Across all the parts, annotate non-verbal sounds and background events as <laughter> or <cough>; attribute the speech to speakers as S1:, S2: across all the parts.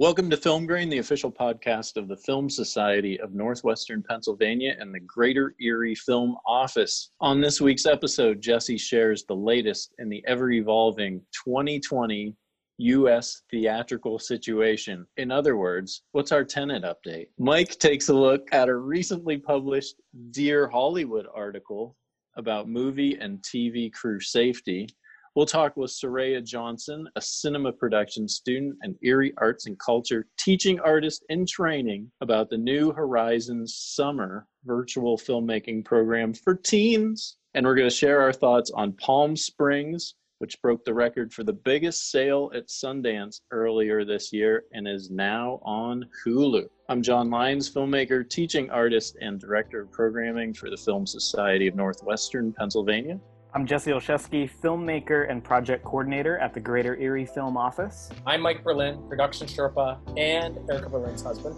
S1: Welcome to Film Grain, the official podcast of the Film Society of Northwestern Pennsylvania and the Greater Erie Film Office. On this week's episode, Jesse shares the latest in the ever evolving 2020 U.S. theatrical situation. In other words, what's our Tenet update? Mike takes a look at a recently published Dear Hollywood article about movie and TV crew safety. We'll talk with Soraya Johnson, a cinema production student and Erie Arts and Culture teaching artist in training, about the New Horizons Summer virtual filmmaking program for teens. And we're going to share our thoughts on Palm Springs, which broke the record for the biggest sale at Sundance earlier this year and is now on Hulu. I'm John Lyons, filmmaker, teaching artist, and director of programming for the Film Society of Northwestern Pennsylvania.
S2: I'm Jesse Olszewski, filmmaker and project coordinator at the Greater Erie Film Office.
S3: I'm Mike Berlin, production Sherpa and Erica Berlin's husband.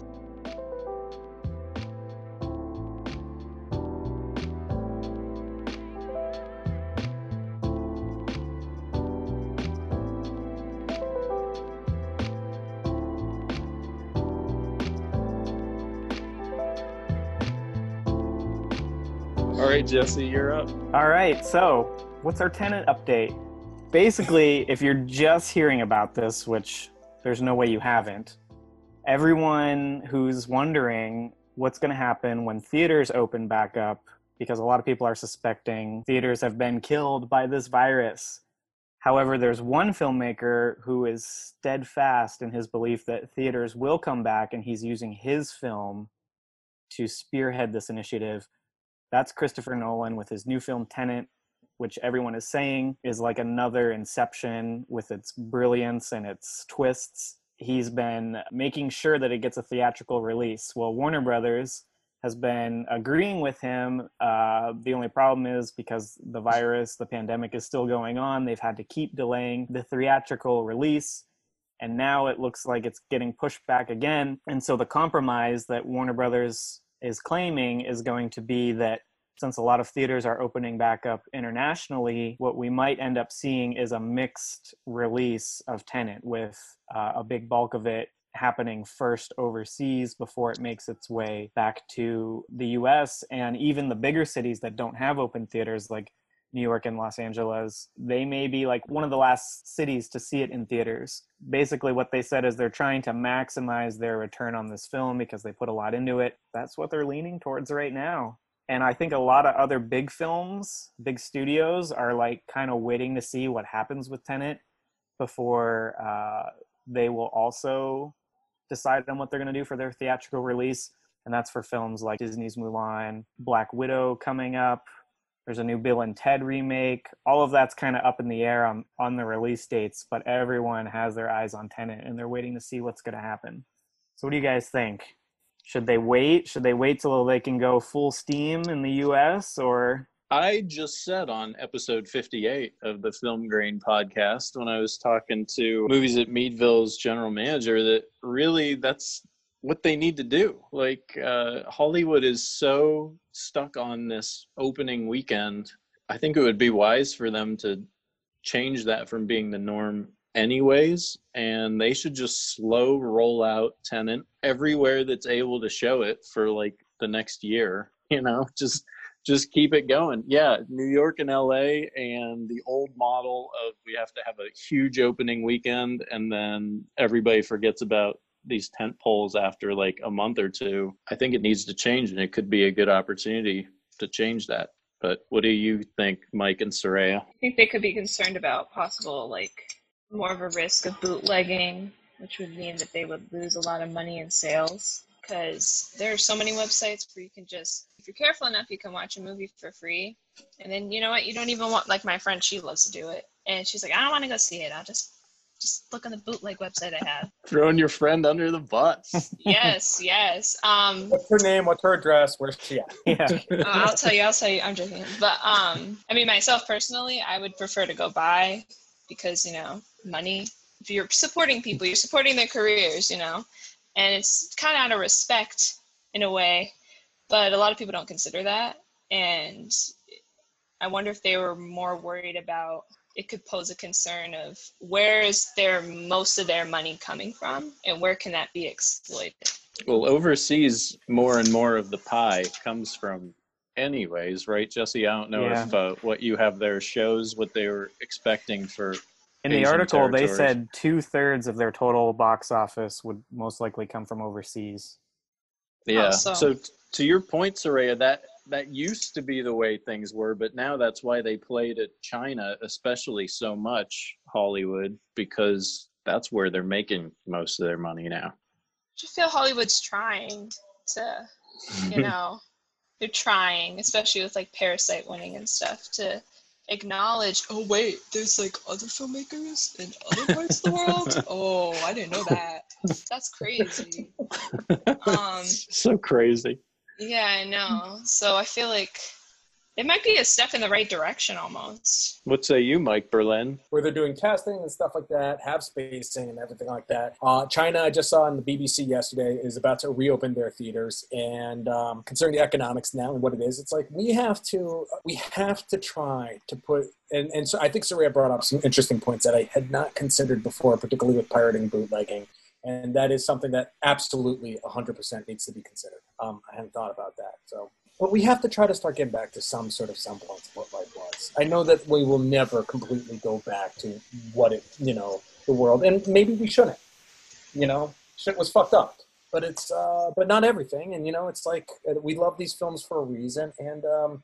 S1: Jesse, you're up.
S2: All right, so what's our Tenet update? Basically, if you're just hearing about this, which there's no way you haven't, everyone who's wondering what's going to happen when theaters open back up, because a lot of people are suspecting theaters have been killed by this virus. However, there's one filmmaker who is steadfast in his belief that theaters will come back, and he's using his film to spearhead this initiative. That's Christopher Nolan with his new film Tenet, which everyone is saying is like another Inception with its brilliance and its twists. He's been making sure that it gets a theatrical release. Well, Warner Brothers has been agreeing with him. Uh, the only problem is because the virus, the pandemic is still going on, they've had to keep delaying the theatrical release. And now it looks like it's getting pushed back again. And so the compromise that Warner Brothers is claiming is going to be that since a lot of theaters are opening back up internationally, what we might end up seeing is a mixed release of Tenet, with uh, a big bulk of it happening first overseas before it makes its way back to the US. And even the bigger cities that don't have open theaters, like New York and Los Angeles, they may be like one of the last cities to see it in theaters. Basically, what they said is they're trying to maximize their return on this film because they put a lot into it. That's what they're leaning towards right now. And I think a lot of other big films, big studios are like kind of waiting to see what happens with Tenet before uh, they will also decide on what they're going to do for their theatrical release. And that's for films like Disney's Mulan, Black Widow coming up, there's a new Bill and Ted remake. All of that's kind of up in the air on, on the release dates, but everyone has their eyes on Tenet and they're waiting to see what's going to happen. So, what do you guys think? Should they wait? Should they wait till they can go full steam in the US or?
S1: I just said on episode 58 of the Film Grain podcast when I was talking to Movies at Meadville's general manager that really that's what they need to do. Like uh, Hollywood is so stuck on this opening weekend. I think it would be wise for them to change that from being the norm anyways and they should just slow roll out Tenet everywhere that's able to show it for like the next year <laughs> you know just just keep it going yeah new york and la and the old model of we have to have a huge opening weekend and then everybody forgets about these tent poles after like a month or two. I think it needs to change, and it could be a good opportunity to change that. But what do you think, Mike and Soraya?
S4: I think they could be concerned about possible like more of a risk of bootlegging, which would mean that they would lose a lot of money in sales. Because there are so many websites where you can just, if you're careful enough, you can watch a movie for free. And then you know what? You don't even want, like my friend, she loves to do it. And she's like, I don't want to go see it. I'll just just look on the bootleg website I have. <laughs>
S1: Throwing your friend under the bus. <laughs>
S4: yes, yes. Um,
S3: What's her name? What's her address? Where's she at? <laughs>
S2: Yeah.
S4: uh, I'll tell you. I'll tell you. I'm joking. But um, I mean, myself personally, I would prefer to go buy because you know, money. If you're supporting people, you're supporting their careers. You know, and it's kind of out of respect in a way. But a lot of people don't consider that, and I wonder if they were more worried about it could pose a concern of where is their most of their money coming from and where can that be exploited
S1: Well, overseas, more and more of the pie comes from anyways, right, Jesse? I don't know
S2: Yeah.
S1: if uh, what you have there shows what they were expecting for.
S2: In the
S1: Asian
S2: article, they said two thirds of their total box office would most likely come from overseas.
S1: Yeah.
S4: so-
S1: so, t- to your point, Soraya, that that used to be the way things were, but now that's why they played at China, especially so much Hollywood, because that's where they're making most of their money now.
S4: I just feel hollywood's trying to you know they're trying especially with like parasite winning and stuff to acknowledge oh wait there's like other filmmakers in other parts of the world <laughs> oh i didn't know that that's crazy <laughs> um
S1: so crazy.
S4: Yeah i know so i feel like it might be a step in the right direction almost
S1: What say you, Mike Berlin?
S3: where they're doing testing and stuff like that, have spacing and everything like that. Uh, China, I just saw on the BBC yesterday, is about to reopen their theaters, and um, considering the economics now and what it is, it's like we have to we have to try to put. And, and so I think Soraya brought up some interesting points that I had not considered before, particularly with pirating, bootlegging, and that is something that absolutely 100% needs to be considered. Um, I hadn't thought about that, so but we have to try to start getting back to some sort of semblance of what life was. I know that we will never completely go back to what it, you know, the world, and maybe we shouldn't. You know, shit was fucked up, but it's, uh, but not everything. And you know, it's like uh, we love these films for a reason, and um,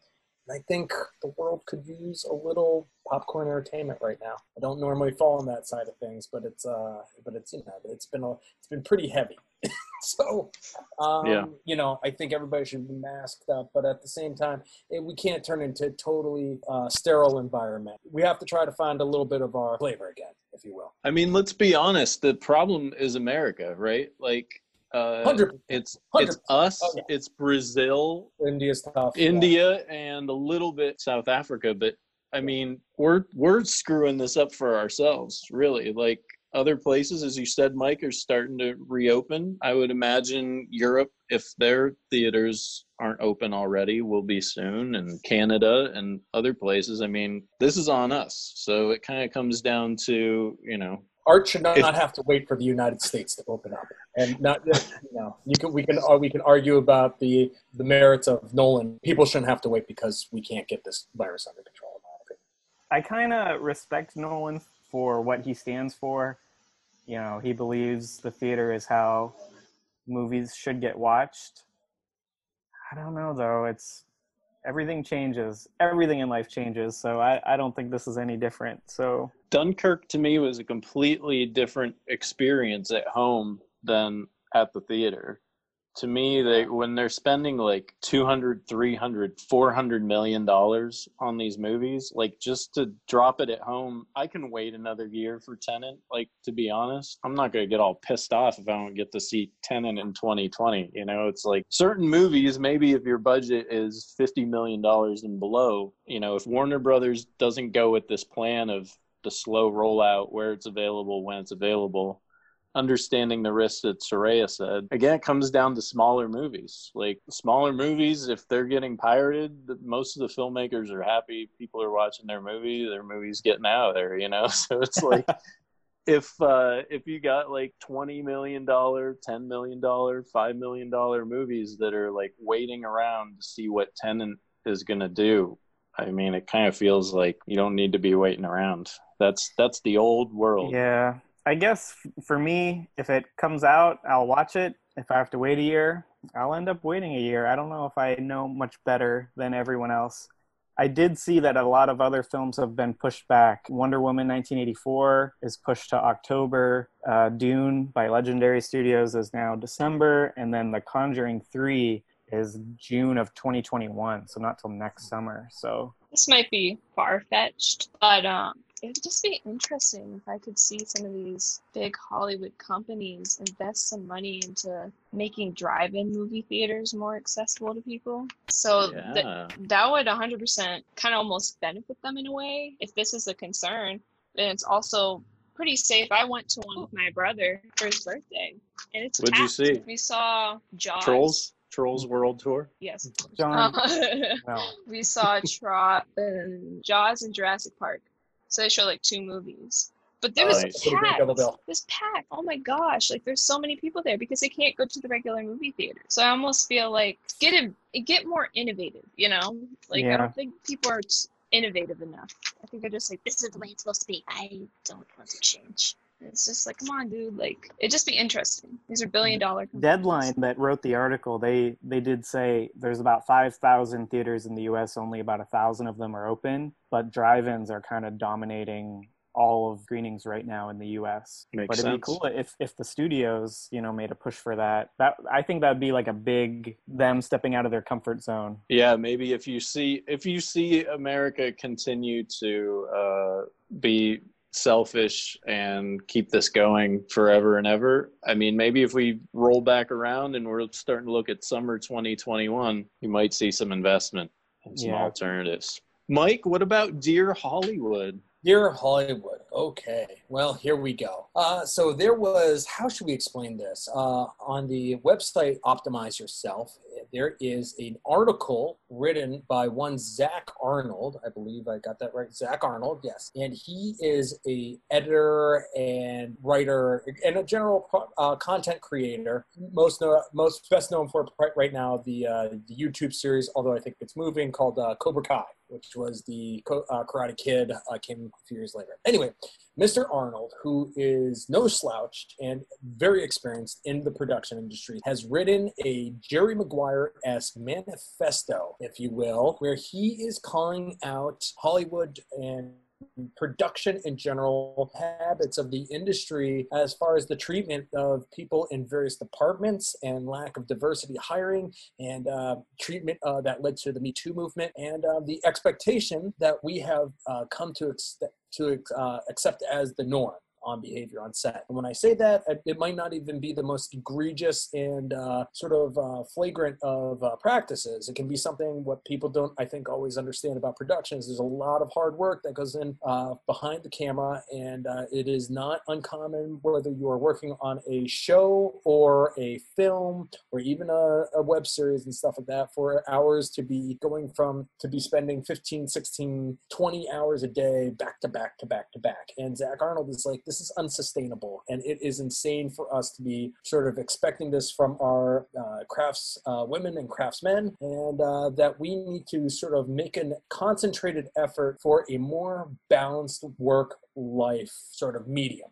S3: I think the world could use a little popcorn entertainment right now. I don't normally fall on that side of things, but it's, uh, but it's, you know, it's been a, it's been pretty heavy. <laughs> so, um,
S1: Yeah.
S3: you know, I think everybody should be masked up, but at the same time, it, we can't turn into a totally uh, sterile environment. We have to try to find a little bit of our flavor again, if you will.
S1: I mean, let's be honest. The problem is America, right? Like, uh,
S3: Hundred
S1: it's
S3: Hundred
S1: it's us,
S3: Oh, yeah.
S1: it's Brazil,
S3: India's tough. yeah.
S1: India, and a little bit South Africa. But I mean, we're we're screwing this up for ourselves, really. Like other places, as you said, Mike, are starting to reopen. I would imagine Europe, if their theaters aren't open already, will be soon, and Canada and other places. I mean, this is on us. So it kind of comes down to you know
S3: art should not, not have to wait for the United States to open up, and not you know you can we can uh, we can argue about the the merits of Nolan. People shouldn't have to wait because we can't get this virus under control. in my opinion.
S2: I kind of respect Nolan for what he stands for. You know, he believes the theater is how movies should get watched. I don't know though. It's everything changes. Everything in life changes. So I, I don't think this is any different. So
S1: Dunkirk to me was a completely different experience at home than at the theater. To me, they when they're spending like 200, 300, 400 million dollars on these movies, like just to drop it at home, I can wait another year for Tenet. Like to be honest, I'm not going to get all pissed off if I don't get to see Tenet in 2020, you know, it's like certain movies maybe if your budget is 50 million dollars and below, you know, if Warner Brothers doesn't go with this plan of the slow rollout where it's available when it's available understanding the risks that Soraya said again it comes down to smaller movies like smaller movies if they're getting pirated the, most of the filmmakers are happy people are watching their movie their movie's getting out there you know <laughs> so it's like <laughs> if uh if you got like 20 million dollar 10 million dollar 5 million dollar movies that are like waiting around to see what Tenet is going to do I mean, it kind of feels like you don't need to be waiting around. That's that's the old world.
S2: yeah, I guess for me, if it comes out, I'll watch it. If I have to wait a year, I'll end up waiting a year. I don't know if I know much better than everyone else. I did see that a lot of other films have been pushed back. Wonder Woman 1984 is pushed to October. Uh, Dune by Legendary Studios is now December. And then The Conjuring 3 is June of 2021. So not till next summer. So
S4: this might be far fetched, but um, it would just be interesting if I could see some of these big Hollywood companies invest some money into making drive-in movie theaters more accessible to people. So th-
S1: Yeah.
S4: that would 100% kind of almost benefit them in a way if this is a concern. And it's also pretty safe. I went to one with my brother for his birthday, and it's
S1: What'd you see?
S4: We saw Jaws.
S1: Trolls, Trolls World Tour.
S4: Yes.
S2: John,
S4: Uh, <laughs>
S2: no.
S4: we saw Tro- uh, Jaws and Jurassic Park. So they show like two movies. But there was
S1: Nice.
S3: Pretty big double
S4: packed. This packed. Oh my gosh! Like there's so many people there because they can't go to the regular movie theater. So I almost feel like get it, get more innovative. You know, like I don't think people are innovative enough. I think they're just like
S5: This is the way it's supposed to be. I don't want to change.
S4: It's just like come on, dude. Like it'd just be interesting. These are billion dollar. companies.
S2: Deadline that wrote the article, they they did say there's about five thousand theaters in the U.S. Only about a thousand of them are open, but drive-ins are kind of dominating all of screenings right now in the U.S.
S1: Makes
S2: but it'd
S1: sense.
S2: be cool if if the studios, you know, made a push for that. That I think that'd be like a big them stepping out of their comfort zone.
S1: Yeah, maybe if you see if you see America continue to uh, be selfish and keep this going forever and ever, I mean, maybe if we roll back around and we're starting to look at summer 2021, you might see some investment and some
S2: Yeah.
S1: alternatives. Mike, what about Dear Hollywood?
S3: Dear Hollywood. Okay. Well, here we go. Uh, so there was, how should we explain this? Uh, on the website Optimize Yourself, there is an article written by one Zach Arnold. I believe I got that right. Zach Arnold, yes. And he is a editor and writer and a general uh, content creator. Most know, most best known for right- now the uh, the YouTube series, although I think it's moving, called uh, Cobra Kai, which was the uh, Karate Kid, uh, came a few years later. Anyway, Mr. Arnold, who is no slouch and very experienced in the production industry, has written a Jerry Maguire esque manifesto, if you will, where he is calling out Hollywood and production in general habits of the industry as far as the treatment of people in various departments and lack of diversity hiring and uh, treatment uh, that led to the Me Too movement and uh, the expectation that we have uh, come to expect to uh, accept as the norm on behavior on set. And when I say that, it- might not even be the most egregious and uh, sort of uh, flagrant of uh, practices. It can be something what people don't, I think, always understand about productions. there's a lot of hard work that goes in uh, behind the camera, and uh, it is not uncommon whether you are working on a show or a film or even a, a web series and stuff like that for hours to be going from to be spending 15 16 20 hours a day back to back to back to back and zach arnold is like this is unsustainable and it is insane for us to be sort of expecting this from our uh, crafts uh, women and craftsmen and uh, that we need to sort of make a concentrated effort for a more balanced work life sort of medium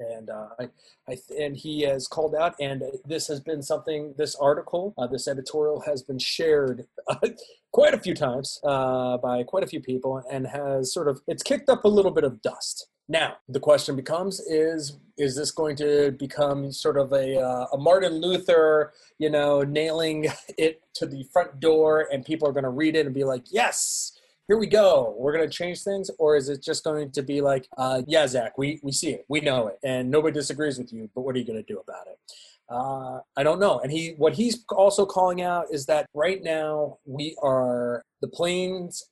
S3: and uh, I, I, and he has called out, and this has been something. This article, uh, this editorial, has been shared uh, <laughs> quite a few times uh, by quite a few people, and has sort of it's kicked up a little bit of dust. Now the question becomes: Is is this going to become sort of a uh, a Martin Luther, you know, nailing <laughs> it to the front door, and people are going to read it and be like, yes here we go. We're going to change things or is it just going to be like uh, yeah zach we, we see it. We know it and nobody disagrees with you but what are you going to do about it? Uh, i don't know. And he what he's also calling out is that right now we are the planes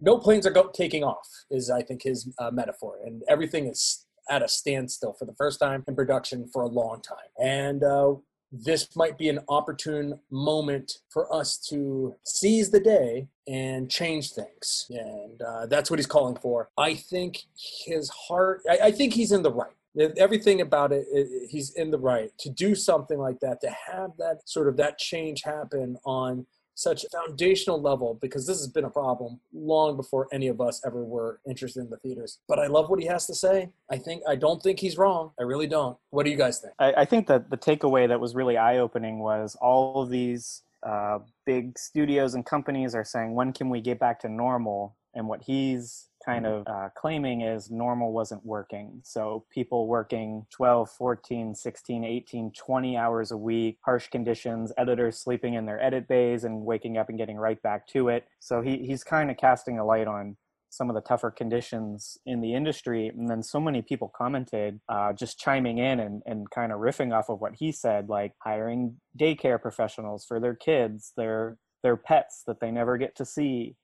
S3: no planes are go, taking off is i think his uh, metaphor and everything is at a standstill for the first time in production for a long time and uh, this might be an opportune moment for us to seize the day and change things. And uh, that's what he's calling for. I think his heart, I, I think he's in the right. Everything about it, it, he's in the right to do something like that, to have that sort of that change happen on such foundational level because this has been a problem long before any of us ever were interested in the theaters. But I love what he has to say. I think I don't think he's wrong. I really don't. What do you guys think?
S2: I, I think that the takeaway that was really eye opening was all of these uh, big studios and companies are saying, when can we get back to normal? And what he's kind of uh, claiming is normal wasn't working. So people working 12, 14, 16, 18, 20 hours a week, harsh conditions, editors sleeping in their edit bays and waking up and getting right back to it. So he, he's kind of casting a light on some of the tougher conditions in the industry. And then so many people commented, uh, just chiming in and, and kind of riffing off of what he said, like hiring daycare professionals for their kids, their their pets that they never get to see.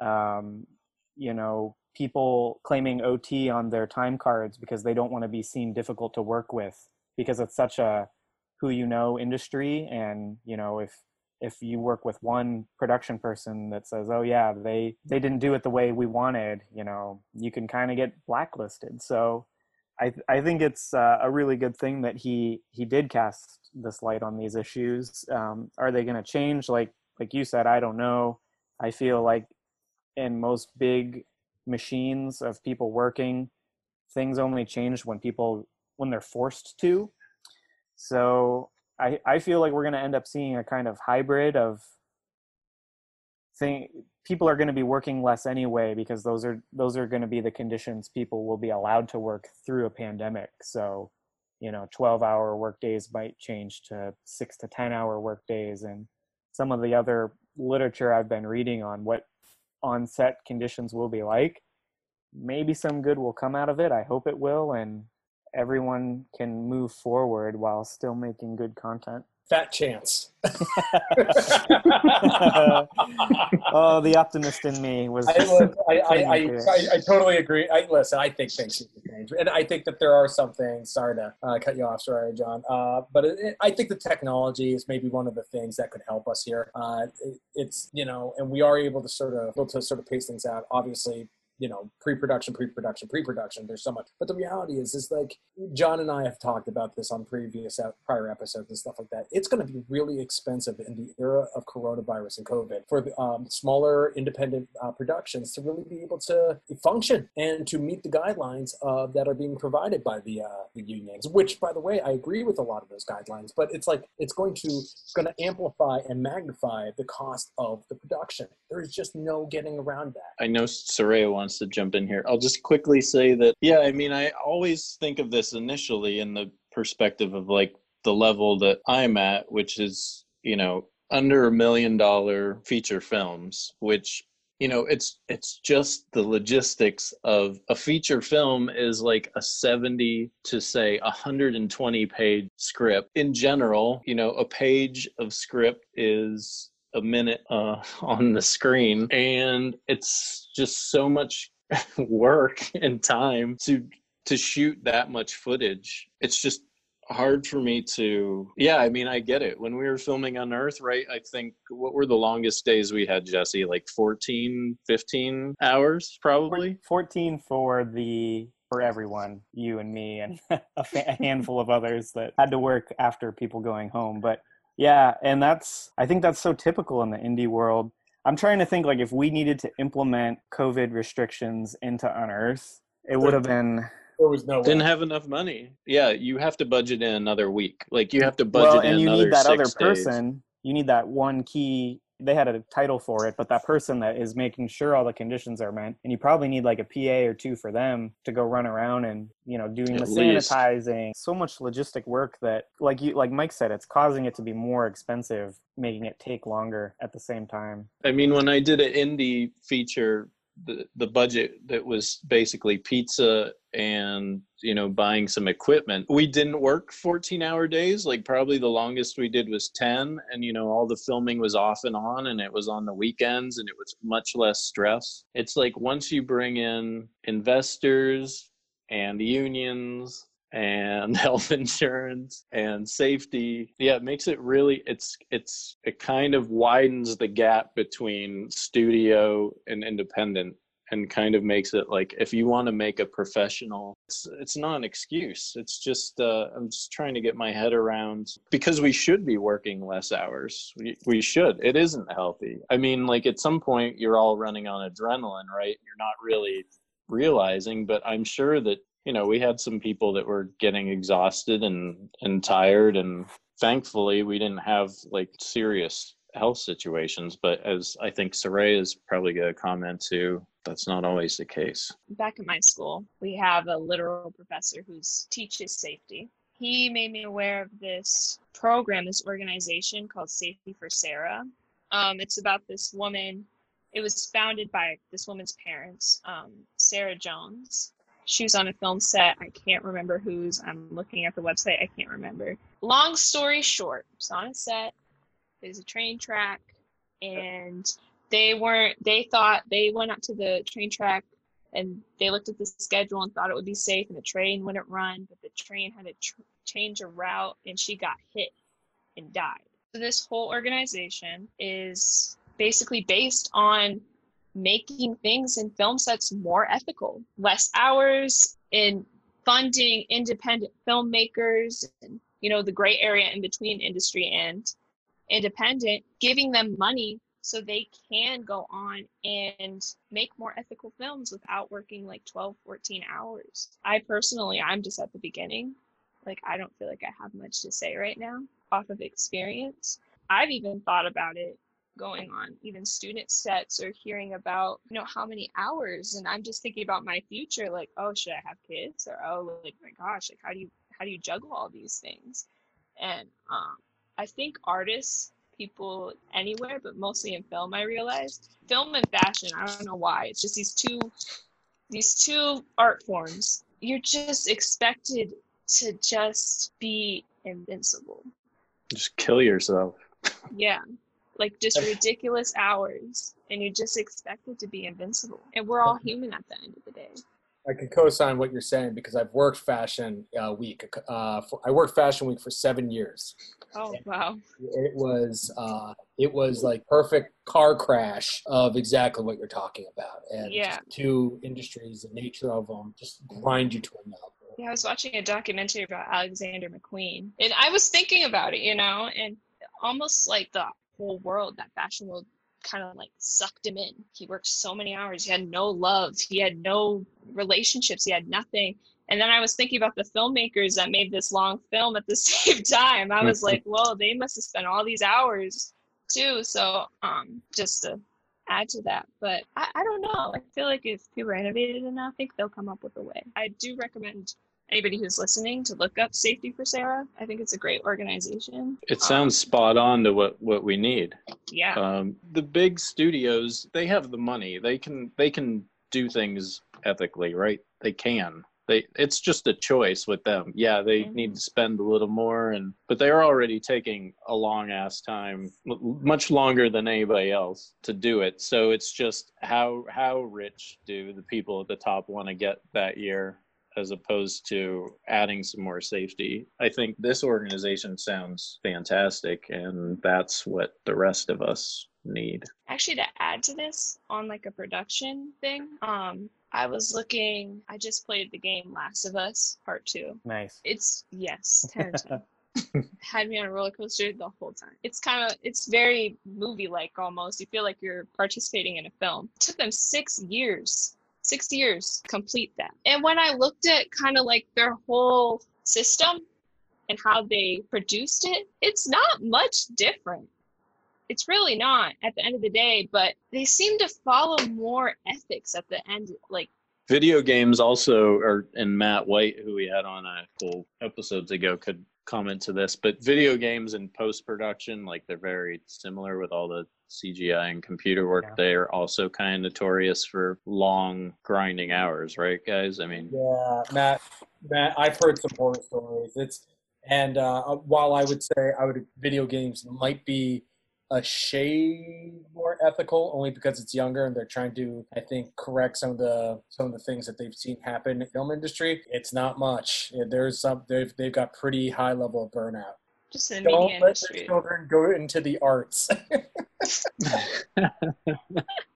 S2: Um, you know, people claiming OT on their time cards because they don't want to be seen difficult to work with because it's such a who you know industry and you know if if you work with one production person that says oh yeah they they didn't do it the way we wanted you know you can kind of get blacklisted. So i i think it's uh, a really good thing that he he did cast this light on these issues. Um, are they going to change? Like like you said i don't know. I feel like in most big machines of people working things only change when people when they're forced to. So I, I feel like we're going to end up seeing a kind of hybrid of thing people are going to be working less anyway because those are those are going to be the conditions people will be allowed to work through a pandemic. So you know 12 hour work days might change to 6 to 10 hour work days and some of the other literature i've been reading on what on set conditions will be like maybe some good will come out of it i hope it will and everyone can move forward while still making good content.
S3: Fat chance. <laughs>
S2: oh, the optimist in me was.
S3: I, I, I, I, totally agree. I listen. I think things should change, and I think that there are some things. Sorry to uh, cut you off, sorry, John. Uh, but it, it, I think the technology is maybe one of the things that could help us here. Uh, it, it's you know, and we are able to sort of able to sort of pace things out. Obviously, you know pre-production pre-production pre-production there's so much. But the reality is is like john and i have talked about this on previous prior episodes and stuff like that. It's going to be really expensive in the era of coronavirus and covid for the um, smaller independent uh, productions to really be able to function and to meet the guidelines uh, that are being provided by the, uh, the unions which by the way i agree with a lot of those guidelines but it's like it's going to it's going to amplify and magnify the cost of the production. There is just no getting around that.
S1: I know Soraya wants wants to jump in here. I'll just quickly say that, yeah, I mean, I always think of this initially in the perspective of like the level that I'm at, which is, you know, under a million dollar feature films, which you know it's it's just the logistics of a feature film is like a 70 to say 120 page script in general you know a page of script is a minute uh, <laughs> on the screen. And it's just so much <laughs> work and time to to shoot that much footage. It's just hard for me to yeah i mean i get it. When we were filming Unearth right i think what were the longest days we had jesse? Like 14 15 hours probably?
S2: 14 for the for everyone you and me and <laughs> a handful of others that had to work after people going home but yeah, and that's I think that's so typical in the indie world. I'm trying to think like if we needed to implement COVID restrictions into Unearth, it would have been
S3: there was no
S1: didn't way. have enough money. Yeah, you have to budget in another week. Like you have to budget
S2: well, and
S1: in
S2: you
S1: need
S2: that other
S1: days.
S2: person. You need that one key they had a title for it, but that person that is making sure all the conditions are met, and you probably need like a PA or two for them to go run around and you know doing At the least. sanitizing. So much logistic work that, like you, like Mike said, it's causing it to be more expensive, making it take longer at the same time.
S1: I mean, when I did an indie feature the the budget that was basically pizza and you know buying some equipment. We didn't work 14 hour days. Like probably the longest we did was 10 and you know all the filming was off and on and it was on the weekends and it was much less stress. It's like once you bring in investors and unions and <laughs> health insurance and safety. Yeah it makes it really it's it's it kind of widens the gap between studio and independent and kind of makes it like if you want to make a professional it's, it's not an excuse. It's just uh, i'm just trying to get my head around because we should be working less hours. We, we should. It isn't healthy. I mean like at some point you're all running on adrenaline right? You're not really realizing but i'm sure that you know we had some people that were getting exhausted and and tired and thankfully we didn't have like serious health situations but as i think Soraya is probably going to comment too that's not always the case.
S4: Back at my school we have a literal professor who teaches safety. He made me aware of this program this organization called safety for sarah. Um, it's about this woman it was founded by this woman's parents um, sarah jones she was on a film set. I can't remember whose. I'm looking at the website. I can't remember. Long story short, it's on a set. There's a train track, and they weren't. They thought they went up to the train track, and they looked at the schedule and thought it would be safe, and the train wouldn't run. But the train had to tr- change a route, and she got hit and died. So this whole organization is basically based on making things in film sets more ethical, less hours in funding independent filmmakers and you know the gray area in between industry and independent, giving them money so they can go on and make more ethical films without working like 12 14 hours. I personally i'm just at the beginning. Like i don't feel like i have much to say right now off of experience. I've even thought about it going on even student sets or hearing about you know how many hours and i'm just thinking about my future like oh should i have kids or oh like my gosh like how do you how do you juggle all these things and um, i think artists people anywhere, but mostly in film, I realized. Film and fashion, I don't know why. It's just these two these two art forms. You're just expected to just be invincible.
S1: Just kill yourself.
S4: Yeah. Like just ridiculous hours and you're just expected to be invincible. And we're all human at the end of the day.
S3: I can co-sign what you're saying because I've worked Fashion uh, Week. Uh, for, I worked Fashion Week for seven years.
S4: Oh wow!
S3: It was uh, it was like perfect car crash of exactly what you're talking about, and
S4: Yeah.
S3: two industries, the nature of them, just grind you to a.
S4: Yeah, I was watching a documentary about Alexander McQueen, and I was thinking about it, you know, and almost like the whole world, that fashion world, kind of like sucked him in. He worked so many hours. He had no love. He had no relationships. He had nothing. And then I was thinking about the filmmakers that made this long film at the <laughs> same time. I was like, <laughs> well, they must have spent all these hours too. So, um, just to add to that, but I, I don't know. I feel like if people are innovative enough, I think they'll come up with a way. I do recommend anybody who's listening to look up Safety for Sarah. I think it's a great organization.
S1: It
S4: Um,
S1: sounds spot on to what what we need.
S4: yeah.
S1: Um, the big studios, they have the money. They can they can do things ethically, right? They can. They it's just a choice with them. Yeah, they
S4: Mhm.
S1: need to spend a little more, and but they're already taking a long ass time, much longer than anybody else to do it. So it's just how how rich do the people at the top want to get that year? As opposed to adding some more safety. I think this organization sounds fantastic, and that's what the rest of us need.
S4: actually to add to this on like a production thing um i was looking i just played the game last of us part two
S2: Nice.
S4: it's yes 10 out of 10 had me on a roller coaster the whole time it's kind of it's very movie like almost you feel like you're participating in a film it took them six years six years complete that and when i looked at kind of like their whole system and how they produced it it's not much different it's really not at the end of the day but they seem to follow more ethics at the end like
S1: Video games also are, and Matt White, who we had on a couple episodes ago, could comment to this. But video games and post production, like they're very similar with all the CGI and computer work.
S2: Yeah.
S1: They are also kind of notorious for long grinding hours, right, guys? I mean,
S3: Yeah, Matt. Matt, I've heard some horror stories. It's and uh, while I would say I would video games might be a shade more ethical, only because it's younger and they're trying to, I think, correct some of the some of the things that they've seen happen in the film industry. It's not much. There's some. They've they've got pretty high level of burnout.
S4: Just in the
S3: Don't
S4: media
S3: let the
S4: industry
S3: children go into the arts. <laughs>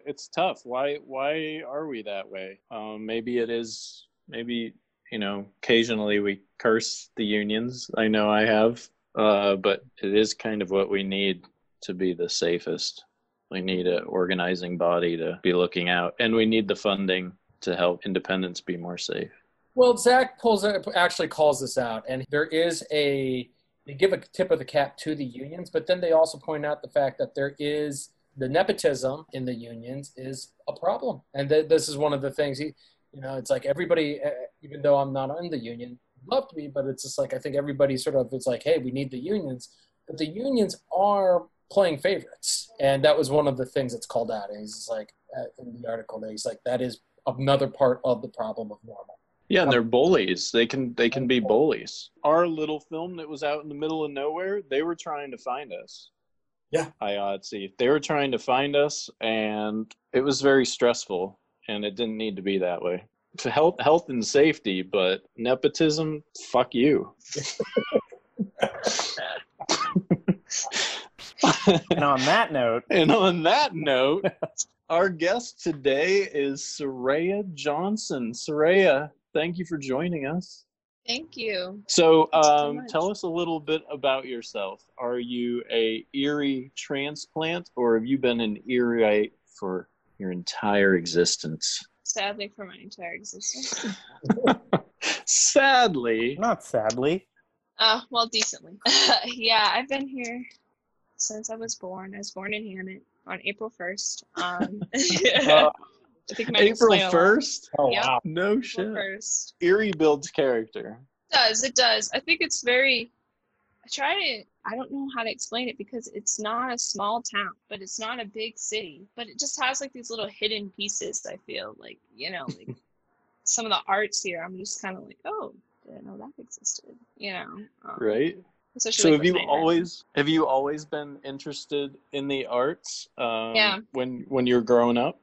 S1: it's tough. Why why are we that way? Um, maybe it is maybe you know occasionally we curse the unions. I know I have, uh, but it is kind of what we need to be the safest. We need an organizing body to be looking out, and we need the funding to help independents be more safe.
S3: Well, Zach pulls actually calls this out, and there is a they give a tip of the cap to the unions, but then they also point out the fact that there is the nepotism in the unions is a problem, and th- this is one of the things. He, you know, it's like everybody, uh, even though I'm not in the union, loved me, but it's just like I think everybody sort of is like, hey, we need the unions, but the unions are playing favorites, and that was one of the things that's called out. And he's like uh, in the article, that he's like that is another part of the problem of normal.
S1: Yeah, and they're bullies. They can they can be uh, bullies. Our little film that was out in the middle of nowhere, they were trying to find us.
S3: Yeah.
S1: IATSE. They were trying to find us and it was very stressful and it didn't need to be that way. For health health and safety, but nepotism, fuck you. <laughs>
S2: And on that note, <laughs>
S1: And on that note, our guest today is Soraya Johnson. Soraya, thank you for joining us.
S4: Thank you.
S1: So,
S4: Thanks so
S1: um, tell us a little bit about yourself. Are you a Erie transplant, or have you been an Erieite for your entire existence?
S4: Sadly, for my entire existence. <laughs>
S1: Sadly,
S2: not sadly,
S4: Uh, well, decently. <laughs> yeah, I've been here since I was born. I was born in Hamot on April 1st. Um, <laughs>
S2: Uh,
S4: I think my
S1: April
S4: explain a lot.
S1: first.
S2: oh
S4: Yep.
S2: wow,
S1: No
S4: April
S1: shit.
S4: 1st.
S1: Erie builds character.
S4: It does it does i think it's very i try to i don't know how to explain it because it's not a small town but it's not a big city but it just has like these little hidden pieces i feel like you know like <laughs> some of the arts here i'm just kind of like oh didn't know that existed you know um,
S1: Right.
S4: especially
S1: So
S4: like
S1: have you
S4: Nightmare.
S1: always have you always been interested in the arts? Um,
S4: Yeah.
S1: When when you're growing up,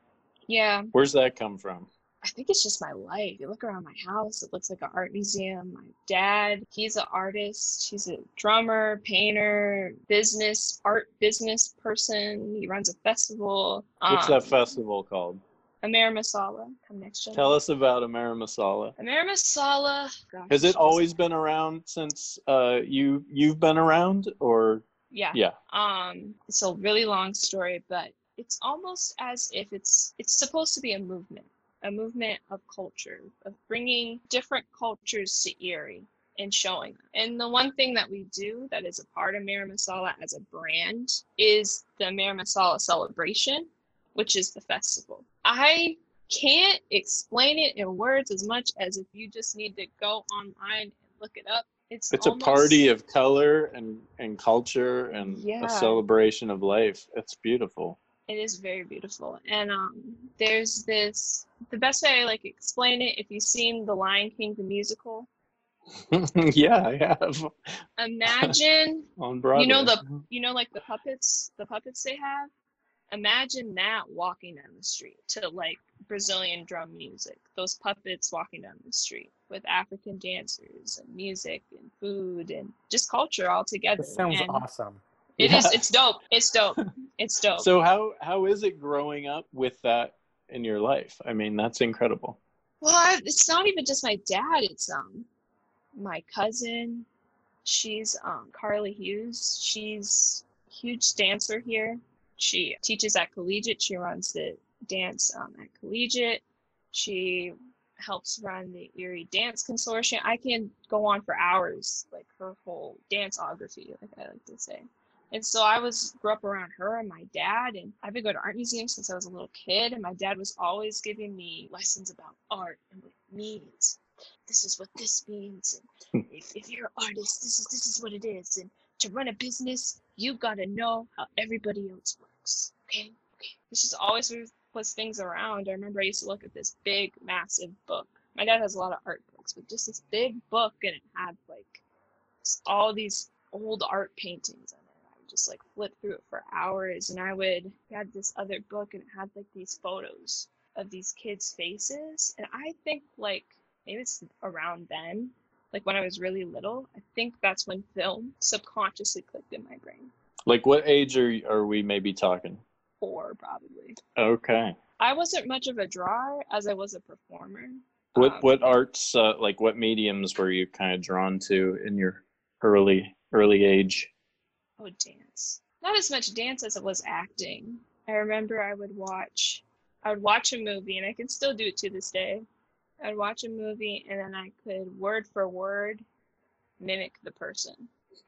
S4: yeah
S1: where's that come from?
S4: I think it's just my life. You look around my house, it looks like an art museum. My dad, he's an artist. He's a drummer, painter, business, art business person. He runs a festival.
S1: What's
S4: um,
S1: that festival called?
S4: Amara Masala. Come next year.
S1: Tell us about Amara Masala.
S4: Amara Masala. Gosh,
S1: Has it always been around since uh, you you've been around, or
S4: Yeah.
S1: yeah?
S4: Um, it's a really long story, but it's almost as if it's it's supposed to be a movement, a movement of culture, of bringing different cultures to Erie and showing them. And the one thing that we do that is a part of Mira Masala as a brand is the Mira Masala celebration, which is the festival. I can't explain it in words as much as if you just need to go online and look it up. It's
S1: It's a party of color and and culture and
S4: Yeah.
S1: a celebration of life. It's beautiful.
S4: It is very beautiful. And um there's this the best way I like explain it, if you've seen The Lion King the musical, <laughs>
S1: yeah, I have
S4: imagine <laughs>
S1: on Broadway.
S4: you know the you know like the puppets the puppets they have? Imagine that walking down the street to like Brazilian drum music. Those puppets walking down the street with African dancers and music and food and just culture all together.
S2: this sounds
S4: and
S2: awesome.
S4: It
S1: Yeah.
S4: is it's dope. It's dope. It's dope.
S1: So how how is it growing up with that in your life? I mean, that's incredible.
S4: Well, I, it's not even just my dad. It's um my cousin. She's um Carly Hughes. She's a huge dancer here. She teaches at collegiate. She runs the dance um, at collegiate. She helps run the Erie Dance Consortium. I can go on for hours, like her whole danceography, like I like to say. And so I was grew up around her and my dad, and I've been going to art museums since I was a little kid. And my dad was always giving me lessons about art and what it means. This is what this means, and hmm. if, if you're an artist, this is this is what it is. And to run a business, you've gotta know how everybody else works. Okay, okay. This just always was things around. I remember I used to look at this big, massive book. My dad has a lot of art books, but just this big book, and it had like all these old art paintings just like flip through it for hours, and I would had this other book, and it had like these photos of these kids' faces, and I think like maybe it's around then, like when I was really little. I think that's when film subconsciously clicked in my brain.
S1: Like, what age are are we maybe talking?
S4: Four probably.
S1: Okay.
S4: I wasn't much of a drawer as I was a performer.
S1: What
S4: Um,
S1: what arts uh, like what mediums were you kind of drawn to in your early early age?
S4: Oh, dance. Not as much dance as it was acting. I remember I would watch, I would watch a movie, and I can still do it to this day. I'd watch a movie, and then I could word for word mimic the person,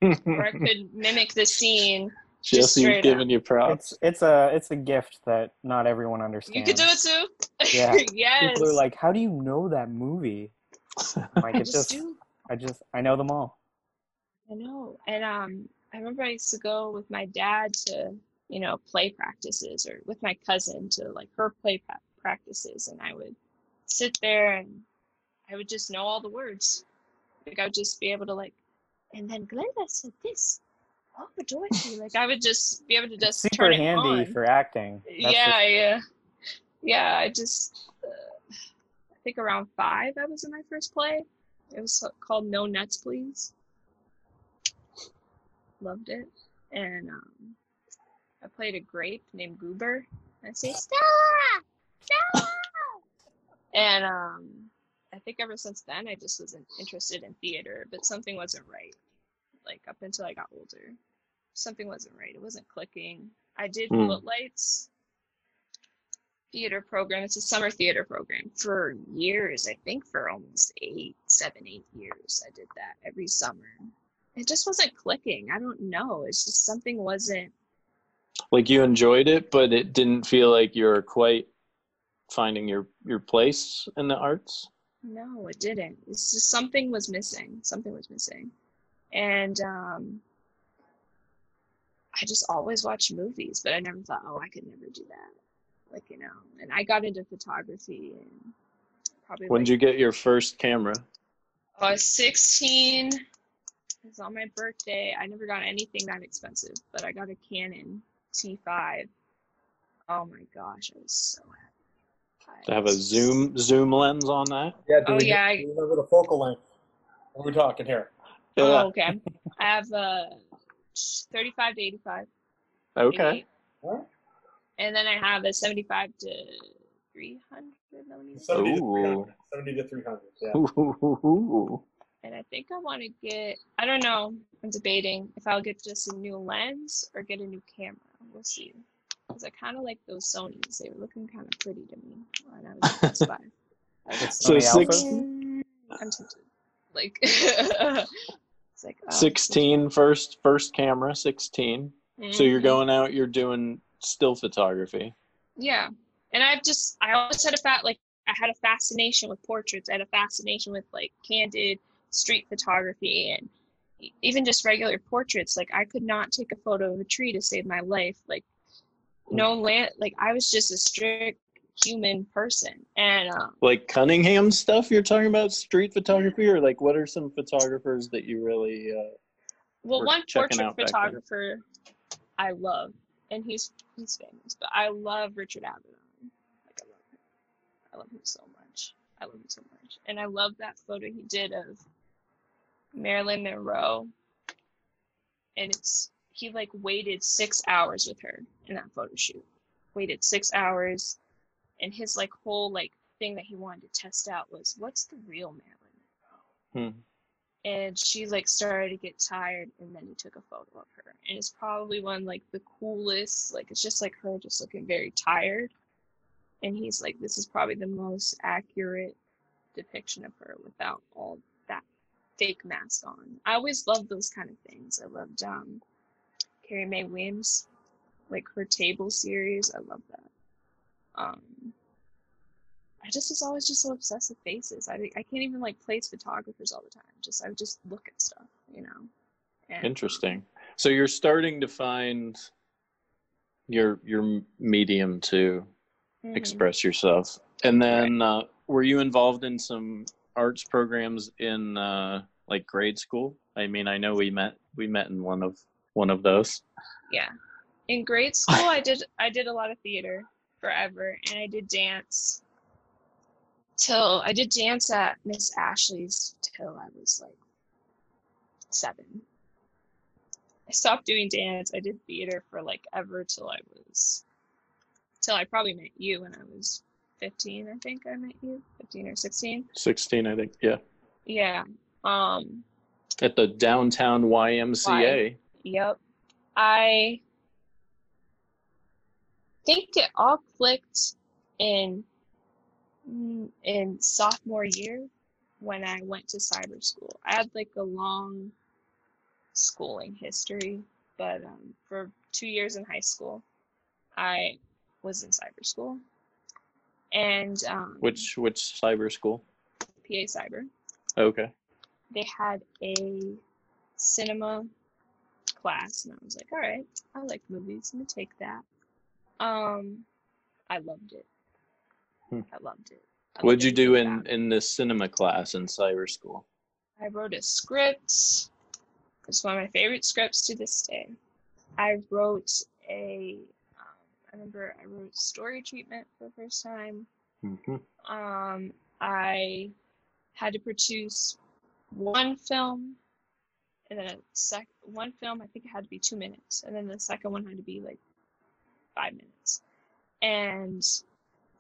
S4: or I could <laughs> mimic the scene.
S1: Jesse's
S4: straight
S1: giving you props.
S2: It's it's a it's a gift that not everyone understands.
S4: You could do it too.
S2: Yeah.
S4: yes. <laughs>
S2: People are like, "How do you know that movie?" I'm <laughs> like
S4: I just
S2: just
S4: do.
S2: I just I know them all.
S4: I know. And um, I remember I used to go with my dad to, you know, play practices or with my cousin to like her play pra- practices. And I would sit there and I would just know all the words. Like I would just be able to like, and then Glenda said this. Oh, Dorothy. Like I would just be able to just
S2: Super
S4: turn it
S2: handy
S4: on.
S2: for acting. That's
S4: yeah, yeah. Yeah, I just, uh, I think around five I was in my first play. It was called No Nuts, Please. Loved it. And um, I played a grape named Goober. And I say Stella, Stella. and um, I think ever since then, I just wasn't interested in theater. But something wasn't right. Like up until I got older, something wasn't right. It wasn't clicking. I did
S1: Hmm.
S4: footlights theater program. It's a summer theater program for years. I think for almost eight, seven, eight years. I did that every summer. It just wasn't clicking. I don't know. It's just something wasn't.
S1: Like you enjoyed it, but it didn't feel like you were quite finding your your place in the arts.
S4: No, it didn't. It's just something was missing. Something was missing, and um, I just always watched movies, but I never thought, oh, I could never do that. Like you know, and I got into photography and probably.
S1: When
S4: like,
S1: did you get your first camera?
S4: I was 16. It was on my birthday. I never got anything that expensive, but I got a Canon T5. Oh my gosh, I was so happy.
S1: To have a zoom zoom lens on that?
S3: Yeah, do
S4: Oh,
S3: we,
S4: yeah,
S3: do we remember the focal length? What are we talking here?
S4: Oh, okay. I have a 35 to 85.
S1: Okay.
S4: 88, And then I have a 75 to 300 millimeters.
S3: 70 to 300. 70 to 300. Yeah.
S1: Ooh.
S4: And I think I want to get, I don't know, I'm debating if I'll get just a new lens or get a new camera. We'll see. Because I kind of like those Sonys. They were looking kind of pretty to me when I was at Best Buy. I was
S2: It's
S1: So six-
S4: "Mm, I'm tempted. Like, <laughs> it's like oh,
S1: 16 first first camera 16 so you're
S4: mhm.
S1: going out you're doing still photography
S4: Yeah, and I've just I always had a fat like I had a fascination with portraits. I had a fascination with like candid street photography and even just regular portraits. Like I could not take a photo of a tree to save my life. Like no land. Like I was just a strict human person, and um,
S1: like cunningham stuff you're talking about street photography or like what are some photographers that you really uh
S4: well, one portrait
S1: out back then.
S4: photographer I love, and he's he's famous, but I love Richard Avedon. Like I love him. I love him so much. I love him so much, and I love that photo he did of Marilyn Monroe, and it's he like waited six hours with her in that photo shoot. Waited six hours, and his like whole like thing that he wanted to test out was what's the real Marilyn Monroe?
S1: Hmm.
S4: and she like started to get tired and then he took a photo of her. And it's probably one like the coolest like it's just like her just looking very tired. And he's like this is probably the most accurate depiction of her without all fake mask on i always loved those kind of things i loved um Carrie Mae Weems like her table series i love that um I just was always just so obsessed with faces. I I can't even like place photographers all the time. Just I would just look at stuff, you know. And,
S1: interesting so you're starting to find your your medium to
S4: Mhm.
S1: express yourself and then uh, were you involved in some arts programs in uh, like grade school i mean i know we met we met in one of one of those
S4: Yeah. In grade school, I did I did a lot of theater forever, and I did dance till I did dance at Miss Ashley's till I was like seven. I stopped doing dance. I did theater for like ever till I was till I probably met you when I was fifteen. I think I met you, fifteen or sixteen.
S1: 16 i think yeah
S4: Yeah. Um.
S1: at the downtown ymca
S4: Yep. I think it all clicked in in sophomore year when I went to cyber school. I had like a long schooling history, but um, for two years in high school, I was in cyber school, and um,
S1: which which cyber school
S4: PA Cyber.
S1: okay
S4: they had a cinema class and I was like, all right, I like movies. I'm gonna take that. Um I loved it.
S1: Hmm.
S4: I loved it. I
S1: what'd
S4: loved
S1: you do in
S4: it.
S1: in this cinema class in cyber school
S4: I wrote a script. It's one of my favorite scripts to this day. I wrote a I remember I wrote story treatment for the first time.
S1: hmm
S4: um, I had to produce one film, and then a sec one film. I think it had to be two minutes, and then the second one had to be like five minutes. And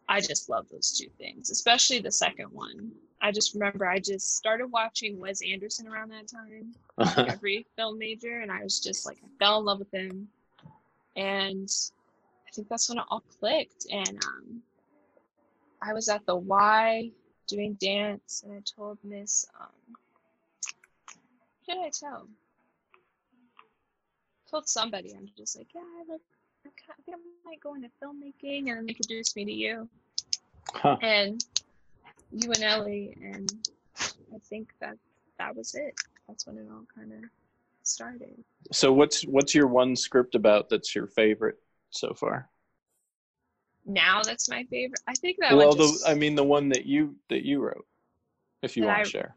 S4: I just love those two things, especially the second one. I just remember I just started watching Wes Anderson around that time, <laughs> like every film major, and I was just like, I fell in love with him. And think that's when it all clicked. And um, I was at the Y doing dance, and I told Miss, um, what did I tell? told somebody, I'm just like, yeah, I, like, I, I think I might go into filmmaking, and then they introduced me to you
S1: Huh.
S4: and you and Ellie, and I think that that was it. That's when it all kind of started.
S1: So what's what's your one script about that's your favorite so far?
S4: Now that's my favorite. I think that
S1: well,
S4: one
S1: the I mean the one that you that you wrote, if you want
S4: I-
S1: to share.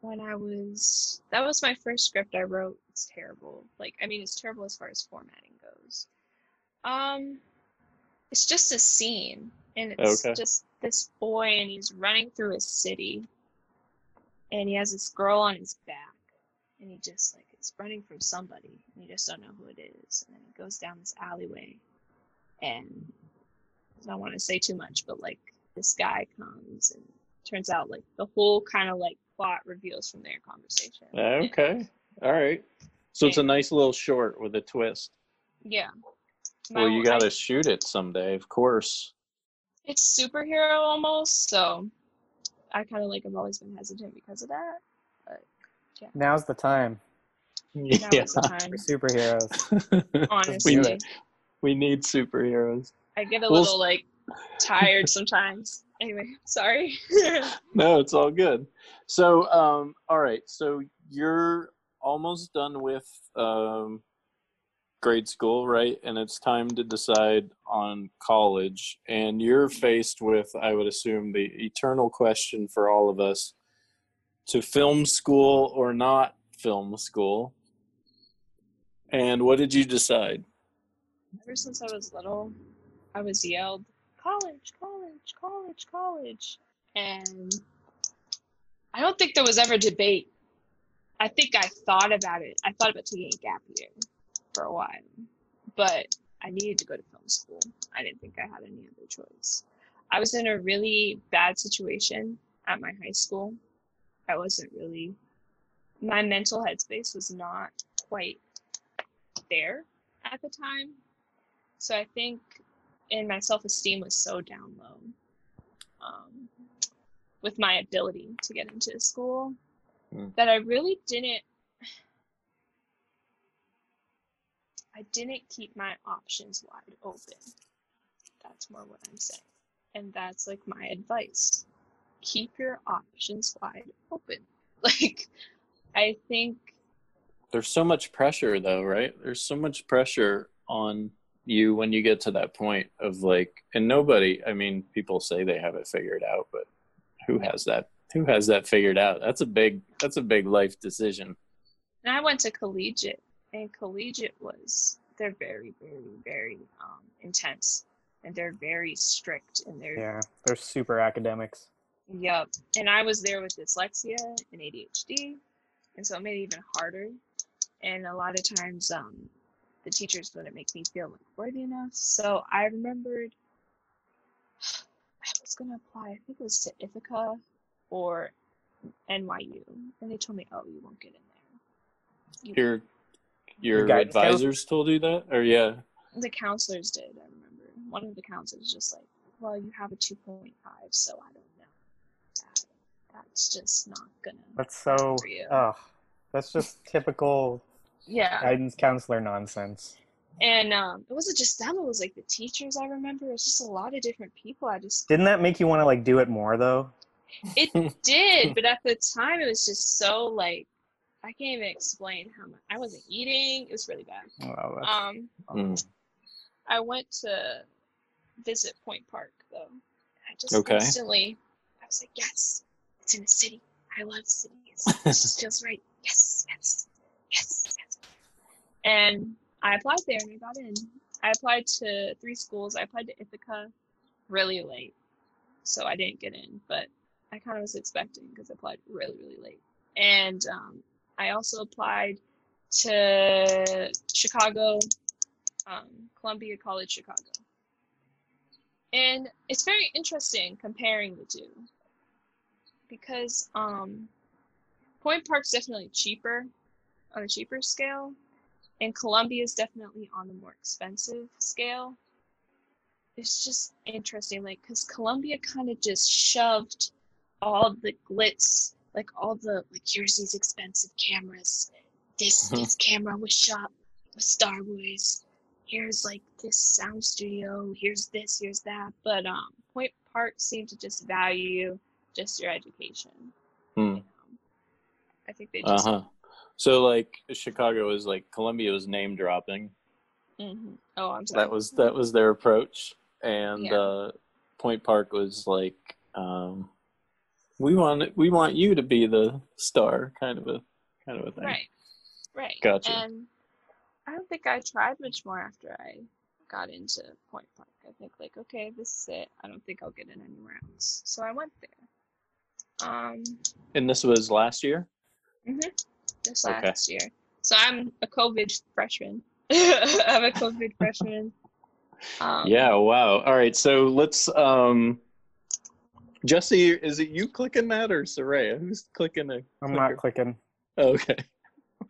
S4: when I was that was my first script I wrote. It's terrible. Like I mean, it's terrible as far as formatting goes. Um, it's just a scene, and it's
S1: Okay.
S4: just this boy, and he's running through a city, and he has this girl on his back, and he just like is running from somebody, and you just don't know who it is, and then he goes down this alleyway, and I don't want to say too much, but like this guy comes and turns out like the whole kind of like plot reveals from their conversation.
S1: Okay, all right. So it's a nice little short with a twist.
S4: Yeah. My
S1: Well, you got to
S4: I-
S1: shoot it someday, of course.
S4: it's superhero almost, so I kind of like I've always been hesitant because of that.
S2: But Now's the time
S4: That
S1: Yeah,
S4: was the time,
S2: superheroes. <laughs>
S4: honestly.
S2: do it.
S1: we need superheroes.
S4: I get a
S1: We'll
S4: little like tired <laughs> sometimes. Anyway, sorry. <laughs>
S1: No, it's all good. So, um, all right. So you're almost done with um, grade school, right? And it's time to decide on college. And you're faced with, I would assume, the eternal question for all of us: to film school or not film school. And what did you decide?
S4: Ever since I was little, I was yelled, college, college, college, college. And I don't think there was ever debate. I think I thought about it. I thought about taking a gap year for a while, but I needed to go to film school. I didn't think I had any other choice. I was in a really bad situation at my high school. I wasn't really, my mental headspace was not quite there at the time. So I think, and my self esteem was so down low um, with my ability to get into school
S1: Hmm.
S4: that I really didn't. I didn't keep my options wide open. That's more what I'm saying. And that's like my advice. Keep your options wide open. <laughs> Like, I think
S1: there's so much pressure though right there's so much pressure on you when you get to that point of like and nobody i mean people say they have it figured out but who has that who has that figured out that's a big that's a big life decision
S4: And I went to collegiate, and collegiate was they're very, very, very um, intense, and they're very strict, and they're
S2: Yeah, they're super academics.
S4: yep. And I was there with dyslexia and ADHD, and so it made it even harder. And a lot of times, um, the teachers wouldn't make me feel like worthy enough. So I remembered <sighs> I was gonna apply. I think it was to Ithaca or NYU, and they told me, "Oh, you won't get in there." You
S1: your your
S2: guidance counselor?
S1: advisors told you that or yeah
S4: the counselors did i remember one of the counselors just like well you have a 2.5 so i don't know that, that's just not gonna
S2: That's so.
S4: for you.
S2: Oh, that's just typical
S4: yeah
S2: guidance counselor nonsense.
S4: and um it wasn't just them it was like the teachers i remember it was just a lot of different people i just
S2: Didn't that make you want to like do it more though?
S4: it <laughs> did but at the time it was just so like i can't even explain how much i wasn't eating it was really bad
S2: Wow,
S4: um
S1: Mm.
S4: I went to visit Point Park though. I just
S1: Okay.
S4: instantly, I was like, yes, it's in the city. I love cities. It just <laughs> feels right. Yes, yes, yes, yes. And I applied there and I got in. I applied to three schools. I applied to Ithaca really late, so I didn't get in, but I kind of was expecting because I applied really, really late. And um, I also applied to Chicago um, Columbia College Chicago. And it's very interesting comparing the two because um, Point Park's definitely cheaper on a cheaper scale, and Columbia is definitely on the more expensive scale. It's just interesting, like, because Columbia kind of just shoved all the glitz, like all the like here's these expensive cameras. This <laughs> this camera was shot with Star Wars. Here's like this sound studio. Here's this. Here's that. But um, Point Park seemed to just value just your education.
S1: Hmm.
S4: You know? I think they just.
S1: Uh huh. So like Chicago is like Columbia was name dropping.
S4: Mhm. Oh, I'm sorry.
S1: That was that was their approach, and
S4: Yeah.
S1: uh, Point Park was like, um, we want we want you to be the star, kind of a kind of a thing.
S4: Right. Right.
S1: Gotcha.
S4: And I don't think I tried much more after I got into Point Park. I think like, okay, this is it. I don't think I'll get in anywhere else. So I went there. Um,
S1: And this was last year.
S4: This
S1: Okay.
S4: last year. So I'm a COVID freshman. <laughs> I'm a COVID freshman. Um,
S1: yeah. Wow. All right. So let's. um Jesse, is it you clicking that or Soraya? Who's clicking
S2: I'm not clicking.
S1: Okay. <laughs>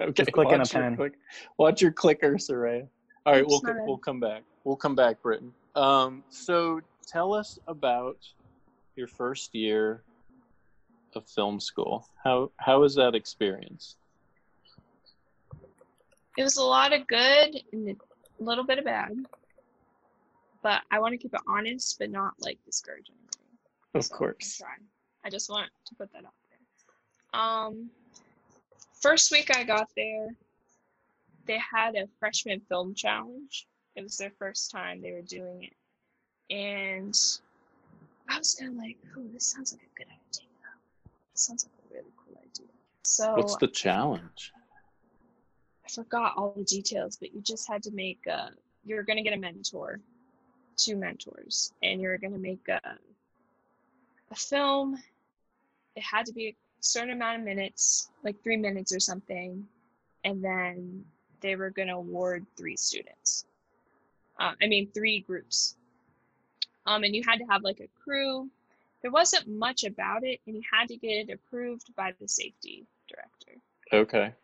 S1: Okay.
S2: Just clicking a
S1: watch your
S2: pen.
S1: click- watch your clicker, Soraya. All right,
S4: It's
S1: we'll we'll come back. We'll come back, Britton. Um, so tell us about your first year of film school. How how was that experience?
S4: It was a lot of good and a little bit of bad. But I want to keep it honest, but not like discouraging.
S1: Of
S4: So,
S1: course.
S4: I. Just want to put that out there. Um, first week I got there, they had a freshman film challenge. It was their first time they were doing it, and I was kind of like, "Oh, this sounds like a good idea. This sounds like a really cool idea." So
S1: What's the challenge?
S4: I forgot all the details, but you just had to make a. You're gonna get a mentor, two mentors, and you're gonna make a a film. It had to be a certain amount of minutes, like three minutes or something, and then they were gonna award three students. Uh, I mean, three groups. Um, and you had to have like a crew. There wasn't much about it, and you had to get it approved by the safety director.
S1: Okay.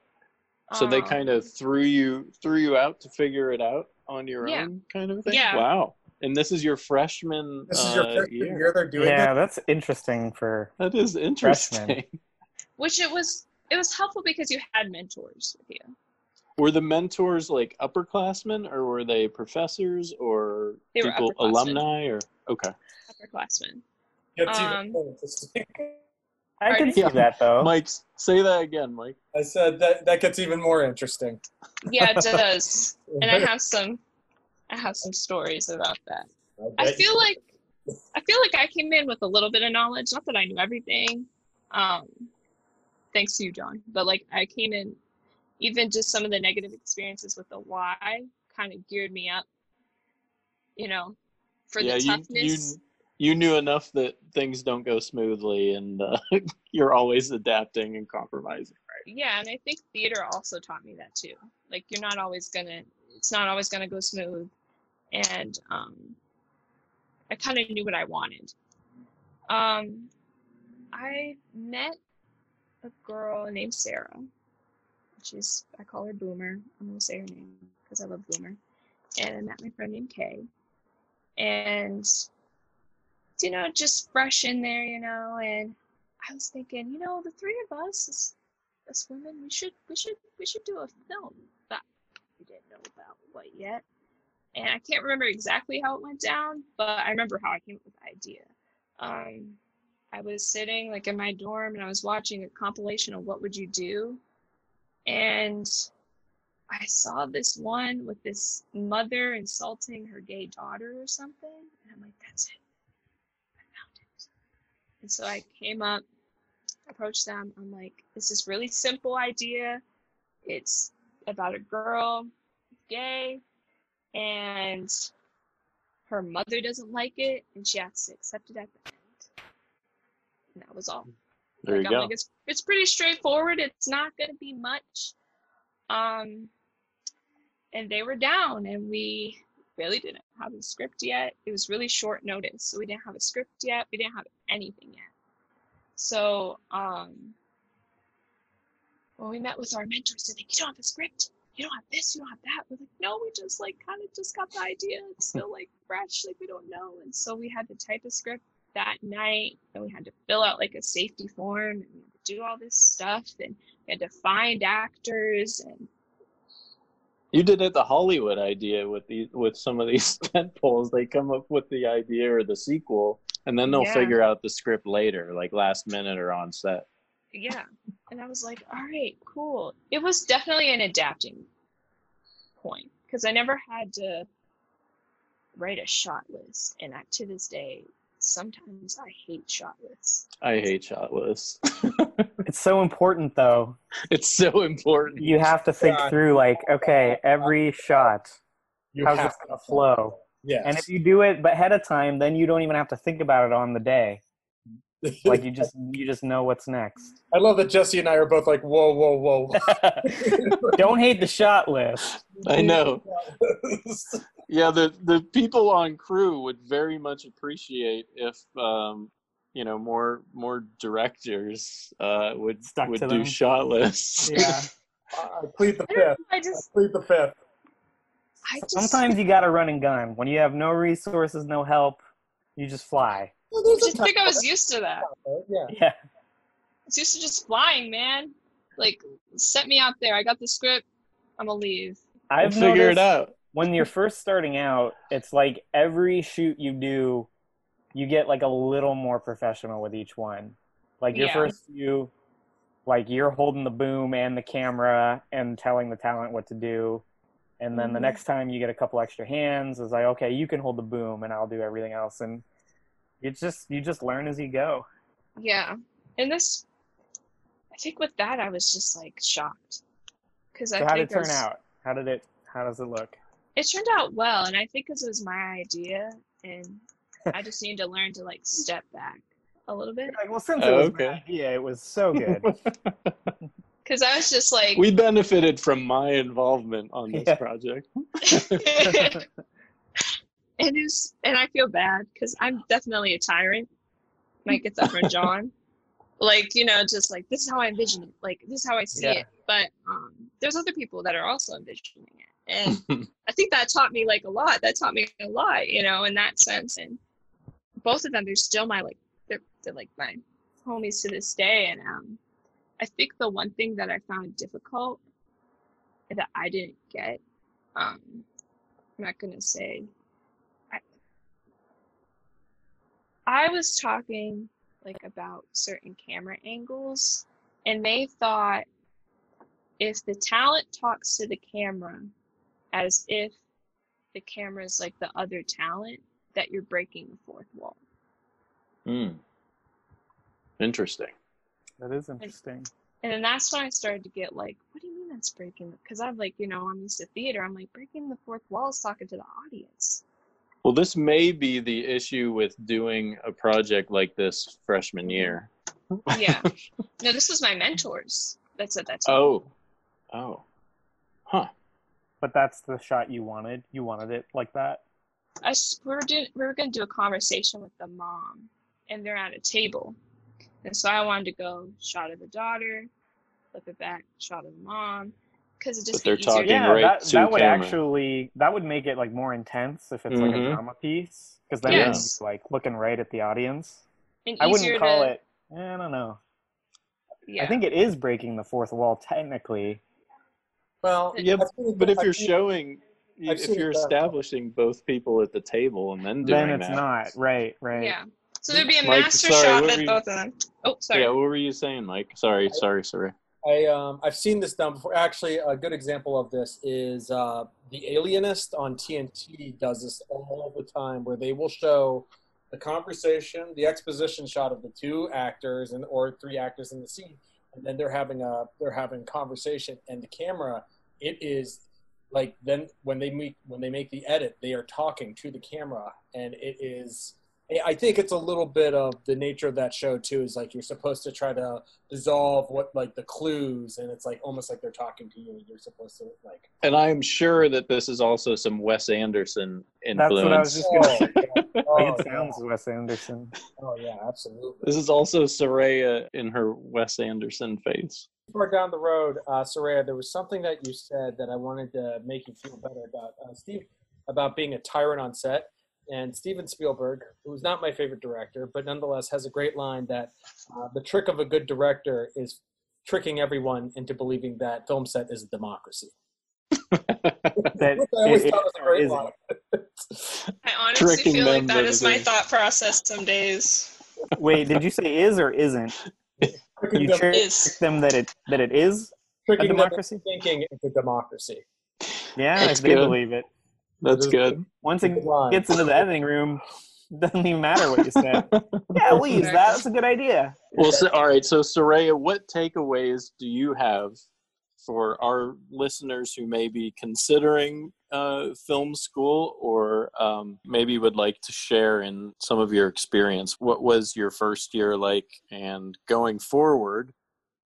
S1: So they
S4: Um,
S1: kind of threw you threw you out to figure it out on your
S4: Yeah.
S1: own, kind of thing.
S4: Yeah.
S1: Wow. And this is your freshman.
S3: This is your
S1: uh,
S3: freshman
S1: year.
S3: year they're doing
S2: Yeah,
S3: it.
S2: that's interesting for
S1: That is interesting.
S2: Freshman. <laughs>
S4: which it was it was helpful because you had mentors with you
S1: Were the mentors like upperclassmen, or were they professors, or
S4: They
S1: people alumni, or okay?
S4: upperclassmen
S3: It's even
S4: Um,
S3: more interesting. <laughs>
S2: I can
S4: Pardon?
S2: see
S1: Yeah.
S2: that though.
S1: Mike, say that again, Mike.
S3: I said that that gets even more interesting.
S4: yeah it does <laughs> and i have some i have some stories about that i
S3: bet you-
S4: feel like i feel like i came in with a little bit of knowledge not that i knew everything um thanks to you john but like i came in even just some of the negative experiences with the why kind of geared me up you know for
S1: yeah,
S4: the toughness
S1: you you knew enough that things don't go smoothly, and uh, <laughs> you're always adapting and compromising.
S4: yeah and i think theater also taught me that too. Like you're not always gonna it's not always gonna go smooth. And um i kind of knew what i wanted. Um i met a girl named sarah. She's i call her boomer. I'm gonna say her name because i love boomer. And i met my friend named kay. And you know just fresh in there you know and i was thinking you know the three of us is as women, we should we should we should do a film that we didn't know about what yet. And I can't remember exactly how it went down, but I remember how I came up with the idea. Um, I was sitting like in my dorm and I was watching a compilation of what would you do, and I saw this one with this mother insulting her gay daughter or something, and I'm like, that's it. And so I came up approached them. I'm like, it's this really simple idea. It's about a girl, gay, and her mother doesn't like it, and she has to accept it at the end. And that was all.
S1: There
S4: like,
S1: you
S4: I'm
S1: go.
S4: like, it's it's pretty straightforward. It's not gonna be much. Um, and they were down, and we really didn't have a script yet. It was really short notice, so we didn't have a script yet. We didn't have anything yet. So um, when we met with our mentors, they're like, "You don't have a script. You don't have this. You don't have that." We're like, "No, we just like kind of just got the idea. It's still like fresh. Like we don't know." And so we had to type a script that night, and we had to fill out like a safety form and do all this stuff, and we had to find actors and
S1: You did it the Hollywood idea with these with some of these <laughs> tent poles. They come up with the idea or the sequel, and then they'll
S4: Yeah.
S1: figure out the script later, like last minute or on set.
S4: yeah and i was like all right cool it was definitely an adapting point because i never had to write a shot list and I, to this day sometimes i hate shot lists
S1: I hate shot lists. <laughs>
S2: It's so important though.
S1: it's so important.
S2: You have to think
S3: Yeah.
S2: through like, okay, every shot,
S3: You
S2: how's
S3: have
S2: this gonna flow?
S3: Yes.
S2: And if you do it but ahead of time, then you don't even have to think about it on the day. <laughs> Like you just you just know what's next.
S3: I love that Jesse and I are both like, whoa, whoa, whoa. <laughs>
S2: don't hate the shot list.
S1: I know. Yeah, the the people on crew would very much appreciate if um, you know more more directors uh, would
S2: Stuck
S1: would
S2: to
S1: do
S2: them.
S1: shot lists.
S2: Yeah. <laughs>
S3: I plead the
S4: I, don't know,
S3: fifth.
S4: I
S3: I
S4: just
S3: plead the fifth.
S4: i just
S2: Sometimes you gotta run and gun. When you have no resources, no help, you just fly.
S3: Well,
S4: I
S3: there's a
S4: just think i was used to that
S3: Yeah.
S2: Yeah.
S4: I was used to just flying man like set me out there i got the script i'm gonna leave
S1: I'll
S2: I've
S1: figure it out.
S2: When you're first starting out, it's like every shoot you do, you get like a little more professional with each one. Like your
S4: Yeah.
S2: first few, like you're holding the boom and the camera and telling the talent what to do. And then the
S4: Mhm.
S2: next time you get a couple extra hands, it's like, okay, you can hold the boom and I'll do everything else. And it's just, you just learn as you go.
S4: Yeah. And this, I think with that, I was just like shocked. Because I
S2: So how did it
S4: I
S2: turn
S4: was-
S2: out? How did it, how does it look?
S4: It turned out well. And I think because it was my idea. And I just need to learn to like step back a little bit.
S2: Like, well, since it
S1: Oh,
S2: was
S1: okay.
S2: my idea, it was so good. <laughs>
S4: Because I was just like,
S1: we benefited from my involvement on this
S2: Yeah.
S1: project. <laughs> <laughs>
S4: and it's and I feel bad because I'm definitely a tyrant. Might get that from John. Like you know, just like this is how I envision it. Like this is how I see
S2: Yeah.
S4: it. But um, there's other people that are also envisioning it, and I think that taught me like a lot. That taught me a lot, you know, in that sense. And both of them, they're still my like they're they're like my homies to this day. And um, I think the one thing that I found difficult that I didn't get, um, I'm not gonna say. I, I was talking like about certain camera angles, and they thought if the talent talks to the camera as if the camera is like the other talent, that you're breaking the fourth wall.
S1: Hmm. Interesting.
S2: that is interesting.
S4: And then that's when I started to get like, what do you mean that's breaking? Because I'm like, you know, I'm used to theater. I'm like, breaking the fourth wall is talking to the audience.
S1: Well, this may be the issue with doing a project like this freshman year.
S4: Yeah. <laughs> no, this was my mentors that said that to me.
S1: Oh. Oh. Huh.
S2: But that's the shot you wanted. You wanted it like that.
S4: I s- we were doing we were gonna do a conversation with the mom, and they're at a table, and so I wanted to go shot of the daughter, flip it back, shot of the mom, because it just
S1: But they're talking
S2: yeah,
S1: right
S2: that,
S1: to
S2: that would
S1: camera.
S2: actually that would make it like more intense if it's like a
S1: Mhm.
S2: drama piece because then
S4: Yes.
S2: it's like looking right at the audience.
S4: and
S2: I wouldn't call
S4: to,
S2: it. eh, I don't know.
S4: Yeah.
S2: I think it is breaking the fourth wall technically.
S3: Well,
S1: Yeah,
S3: I've seen it-
S1: But if you're showing, if you're establishing both people at the table and then doing
S2: Then it's
S1: that,
S2: not right. Right.
S4: Yeah. So there'd be a
S1: Mike,
S4: master
S1: sorry,
S4: shot
S1: what
S4: at
S1: you-
S4: both of them. Oh, sorry.
S1: Yeah, what were you saying, Mike? Sorry, sorry, sorry.
S3: I um I've seen this done before. Actually, a good example of this is uh, the Alienist on TNT does this all the time, where they will show the conversation, the exposition shot of the two actors and or three actors in the scene, and then they're having a they're having conversation, and the camera it is like then when they meet when they make the edit, they are talking to the camera, and it is I- I think it's a little bit of the nature of that show too. Is like you're supposed to try to dissolve what like the clues, and it's like almost like they're talking to you. and You're supposed to like.
S1: And I'm sure that this is also some Wes Anderson influence.
S2: That's
S1: influence.
S2: what I was just gonna
S3: Oh,
S2: say.
S3: yeah. <laughs> Oh,
S2: it sounds Wes Anderson.
S3: oh yeah, absolutely.
S1: This is also Soraya in her Wes Anderson face.
S3: Far down the road, uh, Soraya, there was something that you said that I wanted to make you feel better about. Uh, Steve, about being a tyrant on set. And Steven Spielberg, who's not my favorite director, but nonetheless has a great line that uh, the trick of a good director is tricking everyone into believing that film set is a democracy. <laughs>
S2: That
S3: Which I always
S2: it-
S3: thought was a great line.
S4: I honestly
S1: Tricking
S4: feel like that
S1: that
S4: is my thought process some days.
S2: Wait, did you say is or isn't? <laughs>
S3: Tricking
S2: You
S3: them,
S2: trick
S4: Is.
S2: them that it that it is a
S3: tricking them
S2: democracy?
S3: thinking it's a democracy.
S2: Yeah,
S1: That's
S2: if they
S1: good.
S2: believe it.
S1: That's good.
S2: Once it
S3: line.
S2: gets into the editing room, <laughs> doesn't even matter what you said. <laughs> Yeah, we'll use that. That's a good idea.
S1: Well, so, all right. So, Soraya, what takeaways do you have for our listeners who may be considering uh, film school or um, maybe would like to share in some of your experience? What was your first year like? And going forward,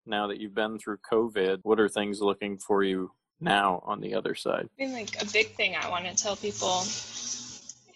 S1: now that you've been through COVID, what are things looking for you now on the other side?
S4: I mean, like a big thing I want to tell people,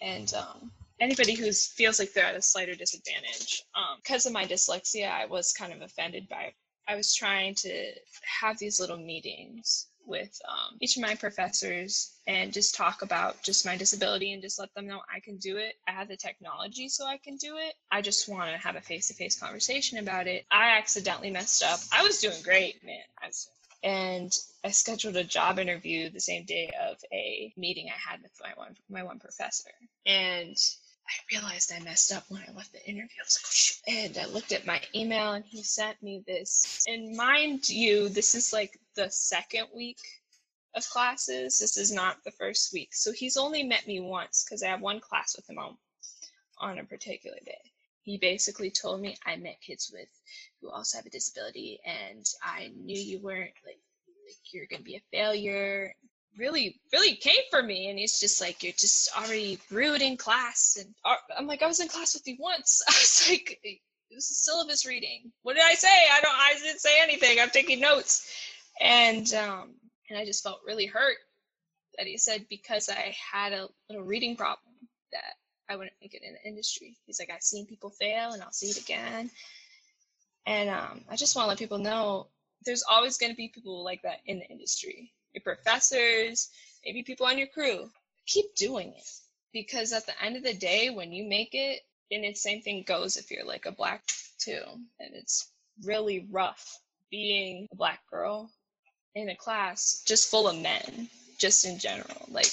S4: and um, anybody who feels like they're at a slighter disadvantage, because of my dyslexia, I was kind of offended by. I was trying to have these little meetings with um, each of my professors and just talk about just my disability and just let them know I can do it. I have the technology so I can do it. I just want to have a face-to-face conversation about it. I accidentally messed up. I was doing great, man. I was and I scheduled a job interview the same day of a meeting I had with my one my one professor. And I realized I messed up when I left the interview. I was like. And I looked at my email and he sent me this. And mind you, this is like the second week of classes. This is not the first week. So he's only met me once because I have one class with him on, on a particular day. He basically told me I met kids with who also have a disability and I knew you weren't like like you're gonna be a failure. Really, really came for me, and he's just like, you're just already rude in class, and uh, I'm like, I was in class with you once. <laughs> I was like, it was a syllabus reading. What did I say? I don't, I didn't say anything. I'm taking notes, and um, and I just felt really hurt that he said because I had a little reading problem that I wouldn't make it in the industry. He's like, I've seen people fail, and I'll see it again. And um, I just want to let people know there's always going to be people like that in the industry. Your professors, maybe people on your crew. Keep doing it because at the end of the day, when you make it, and the same thing goes if you're like a black too, and it's really rough being a black girl in a class just full of men, just in general. Like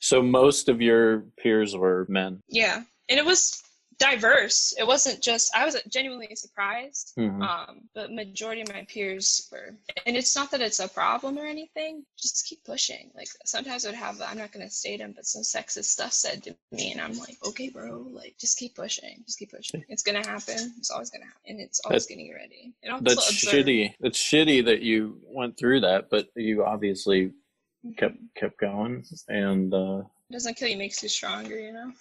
S1: So, most of your peers were men.
S4: yeah, and it was diverse. It wasn't just I was genuinely surprised.
S1: Mhm.
S4: Um, but majority of my peers were, and it's not that it's a problem or anything. Just keep pushing. Like sometimes I would have I'm not gonna state them, but some sexist stuff said to me, and I'm like, okay, bro, like just keep pushing, just keep pushing. It's gonna happen. It's always gonna happen, and it's always getting you ready.
S1: That's shitty. It's shitty that you went through that, but you obviously
S4: Mhm.
S1: kept kept going, and uh,
S4: doesn't kill you, makes you stronger. You know.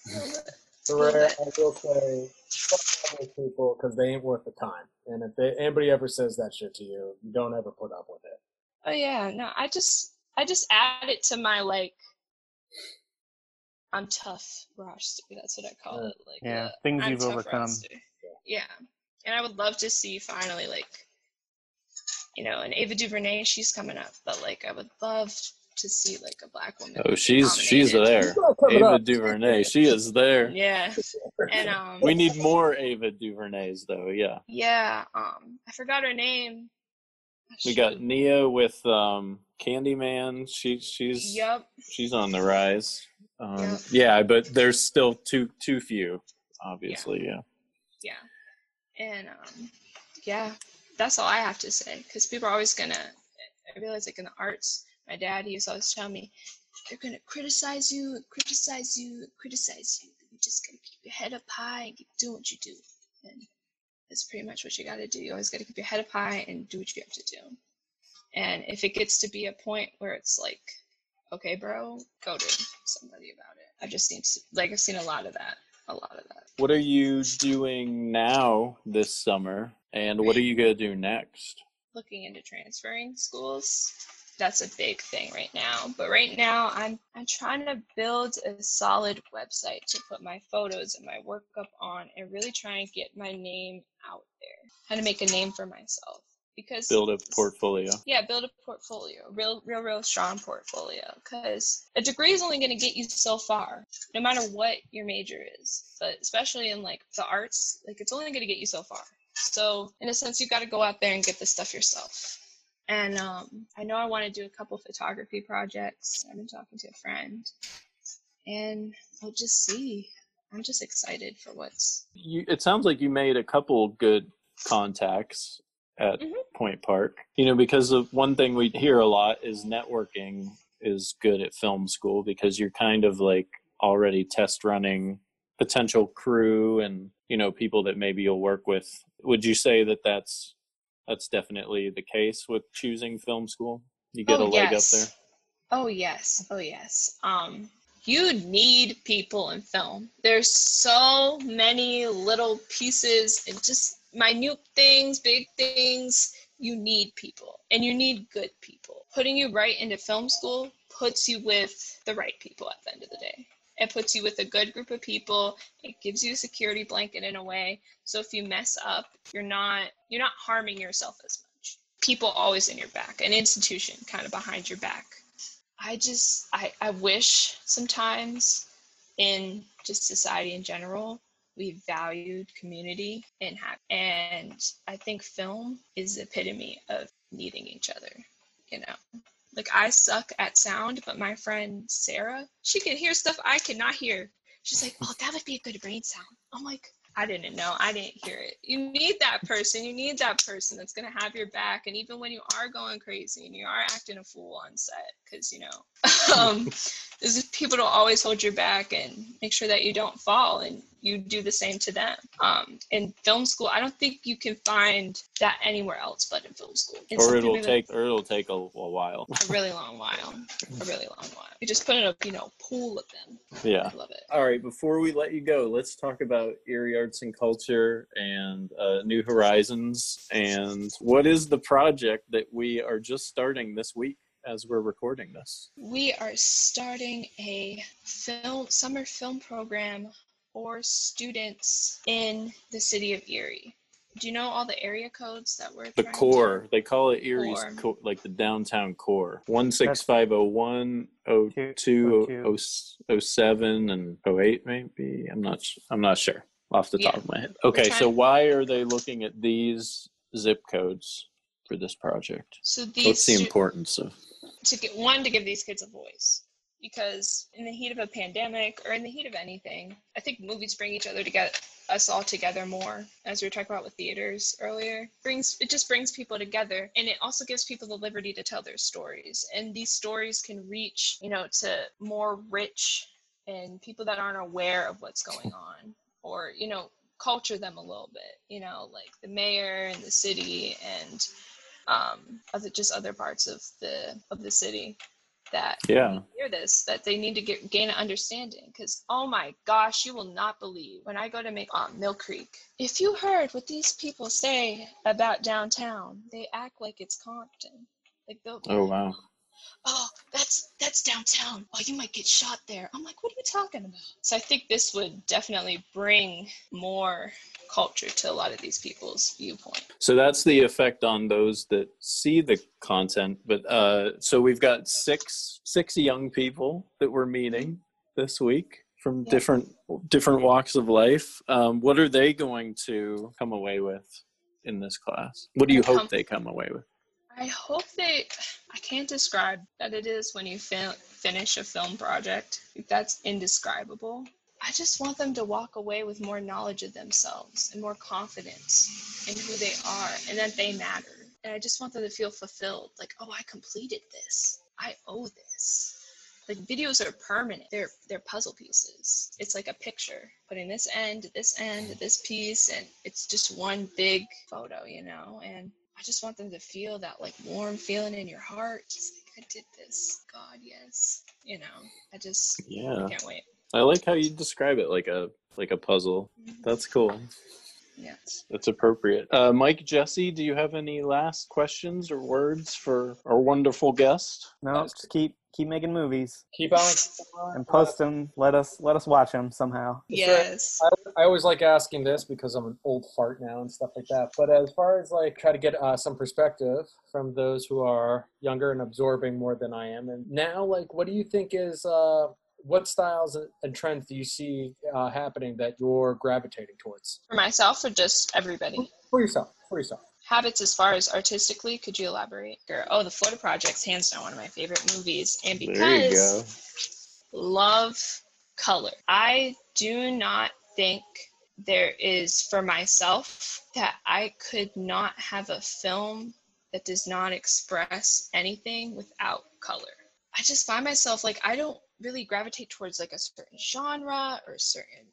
S4: A little bit.
S3: So Ray, I will say, fuck all those people because they ain't worth the time. And if they, anybody ever says that shit to you, you don't ever put up with it.
S4: Oh yeah, no, I just I just add it to my like I'm tough roster. That's what I call
S3: Yeah.
S4: it. Like
S2: Yeah,
S4: uh,
S2: things
S4: I'm
S2: you've overcome.
S4: roster. Yeah, and I would love to see finally like you know, and Ava DuVernay, she's coming up, but like I would love to see like a black woman.
S1: oh,
S4: be
S1: she's she's there. Ava
S3: up.
S1: DuVernay, she is there.
S4: Yeah, and um,
S1: We need more Ava DuVernays, though. Yeah,
S4: yeah, um, I forgot her name.
S1: we got Nia with um, Candyman. She she's
S4: Yup.
S1: she's on the rise. Um,
S4: Yep.
S1: Yeah, but there's still too too few. Obviously, yeah.
S4: yeah and um yeah that's all i have to say because people are always gonna i realize like in the arts my dad he used to always tell me they're gonna criticize you and criticize you and criticize you. You just gotta keep your head up high and keep doing what you do. And that's pretty much what you gotta do. You always gotta keep your head up high and do what you have to do. And if it gets to be a point where it's like okay bro go to somebody about it. I've just seen like i've seen a lot of that a lot of that.
S1: What are you doing now this summer, and what are you gonna do next?
S4: Looking into transferring schools. That's a big thing right now. But right now, I'm I'm trying to build a solid website to put my photos and my work up on, and really try and get my name out there. How to make a name for myself because
S1: Build a portfolio.
S4: yeah build a portfolio real real real strong portfolio because a degree is only going to get you so far no matter what your major is but especially in like the arts like it's only going to get you so far so in a sense you got to go out there and get the stuff yourself and um, i know i want to do a couple photography projects i've been talking to a friend and we'll just see i'm just excited for what's
S1: You, it sounds like you made a couple good contacts at
S4: Mhm.
S1: Point Park. You know, because of one thing we hear a lot is networking is good at film school because you're kind of like already test running potential crew and you know people that maybe you'll work with. Would you say that that's that's definitely the case with choosing film school? You get a leg up there.
S4: Oh yes, oh yes. Um, you need people in film. There's so many little pieces and just minute things, big things. You need people, and you need good people. Putting you right into film school puts you with the right people at the end of the day. It puts you with a good group of people. It gives you a security blanket in a way. So if you mess up, you're not you're not harming yourself as much. People always in your back, an institution kind of behind your back. I just I, I wish sometimes in just society in general we valued community and hap- and I think film is the epitome of needing each other, you know. Like I suck at sound, but my friend Sarah, she can hear stuff I cannot hear. She's like, "Oh, that would be a good rain sound." I'm like, I didn't know. I didn't hear it. You need that person. You need that person that's going to have your back. And even when you are going crazy and you are acting a fool on set, because, you know, <laughs> um, <laughs> there's just people to always hold your back and make sure that you don't fall and you do the same to them. Um, in film school, I don't think you can find that anywhere else but in film school. It's
S1: Or it'll
S4: really-
S1: take or it'll take a, a while.
S4: a really long while. A really long while. You just put in a, you know, pool of them.
S1: Yeah.
S4: I love it.
S1: All right, before we let you go, let's talk about Erie Arts and Culture and uh, New Horizons. And what is the project that we are just starting this week as we're recording this?
S4: We are starting a film summer film program for students in the city of Erie. Do you know all the area codes that we're
S1: The
S4: trying to-
S1: core, they call it Erie's,
S4: Core.
S1: co- like the downtown core. 16501, 02, 07, and 08 maybe. I'm not, s- I'm not sure off the top
S4: Yeah.
S1: of my head. Okay, so
S4: trying-
S1: why are they looking at these zip codes for this project?
S4: So these
S1: What's the
S4: stu-
S1: importance of?
S4: to get one to give these kids a voice because in the heat of a pandemic or in the heat of anything i think movies bring each other together us all together more as we were talking about with theaters earlier. Brings it just brings people together and it also gives people the liberty to tell their stories. And these stories can reach you know to more rich and people that aren't aware of what's going <laughs> on or you know culture them a little bit you know like the mayor and the city and um, other just other parts of the of the city that
S1: Yeah.
S4: hear this that they need to get gain an understanding because oh my gosh you will not believe when i go to make um, Millcreek if you heard what these people say about downtown they act like it's compton like they'll
S1: Oh, wow.
S4: Oh that's that's downtown oh you might get shot there i'm like what are you talking about so i think this would definitely bring more culture to a lot of these people's viewpoint
S1: So that's the effect on those that see the content. But uh, so we've got six six young people that we're meeting this week from
S4: Yeah.
S1: different different walks of life. Um, what are they going to come away with in this class? What do you hope they come away with?
S4: I hope they. I can't describe that it is when you fin- finish a film project. That's indescribable. I just want them to walk away with more knowledge of themselves and more confidence in who they are and that they matter. And I just want them to feel fulfilled like, oh, I completed this. I owe this. Like videos are permanent. They're they're puzzle pieces. It's like a picture, putting this end, this end, this piece, and it's just one big photo, you know. And I just want them to feel that like warm feeling in your heart. Just like I did this. God, yes. You know, I just
S1: Yeah, I
S4: can't wait.
S1: I like how you describe it like a like a puzzle. That's cool.
S4: Yes.
S1: That's appropriate. Uh, Mike, Jesse, do you have any last questions or words for our wonderful guest?
S2: No, just keep keep making movies
S3: Keep on.
S2: and post them. Let us let us watch them somehow.
S4: Yes.
S3: I, I always like asking this because I'm an old fart now and stuff like that. But as far as like try to get uh, some perspective from those who are younger and absorbing more than I am, and now like, what do you think is uh, what styles and trends do you see uh, happening that you're gravitating towards
S4: For myself or just everybody?
S3: for yourself? For yourself.
S4: Habits as far as artistically, could you elaborate? Or, oh, the Florida Project's hands down one of my favorite movies. And because love color. I do not think there is for myself that I could not have a film that does not express anything without color. I just find myself like I don't really gravitate towards like a certain genre or a certain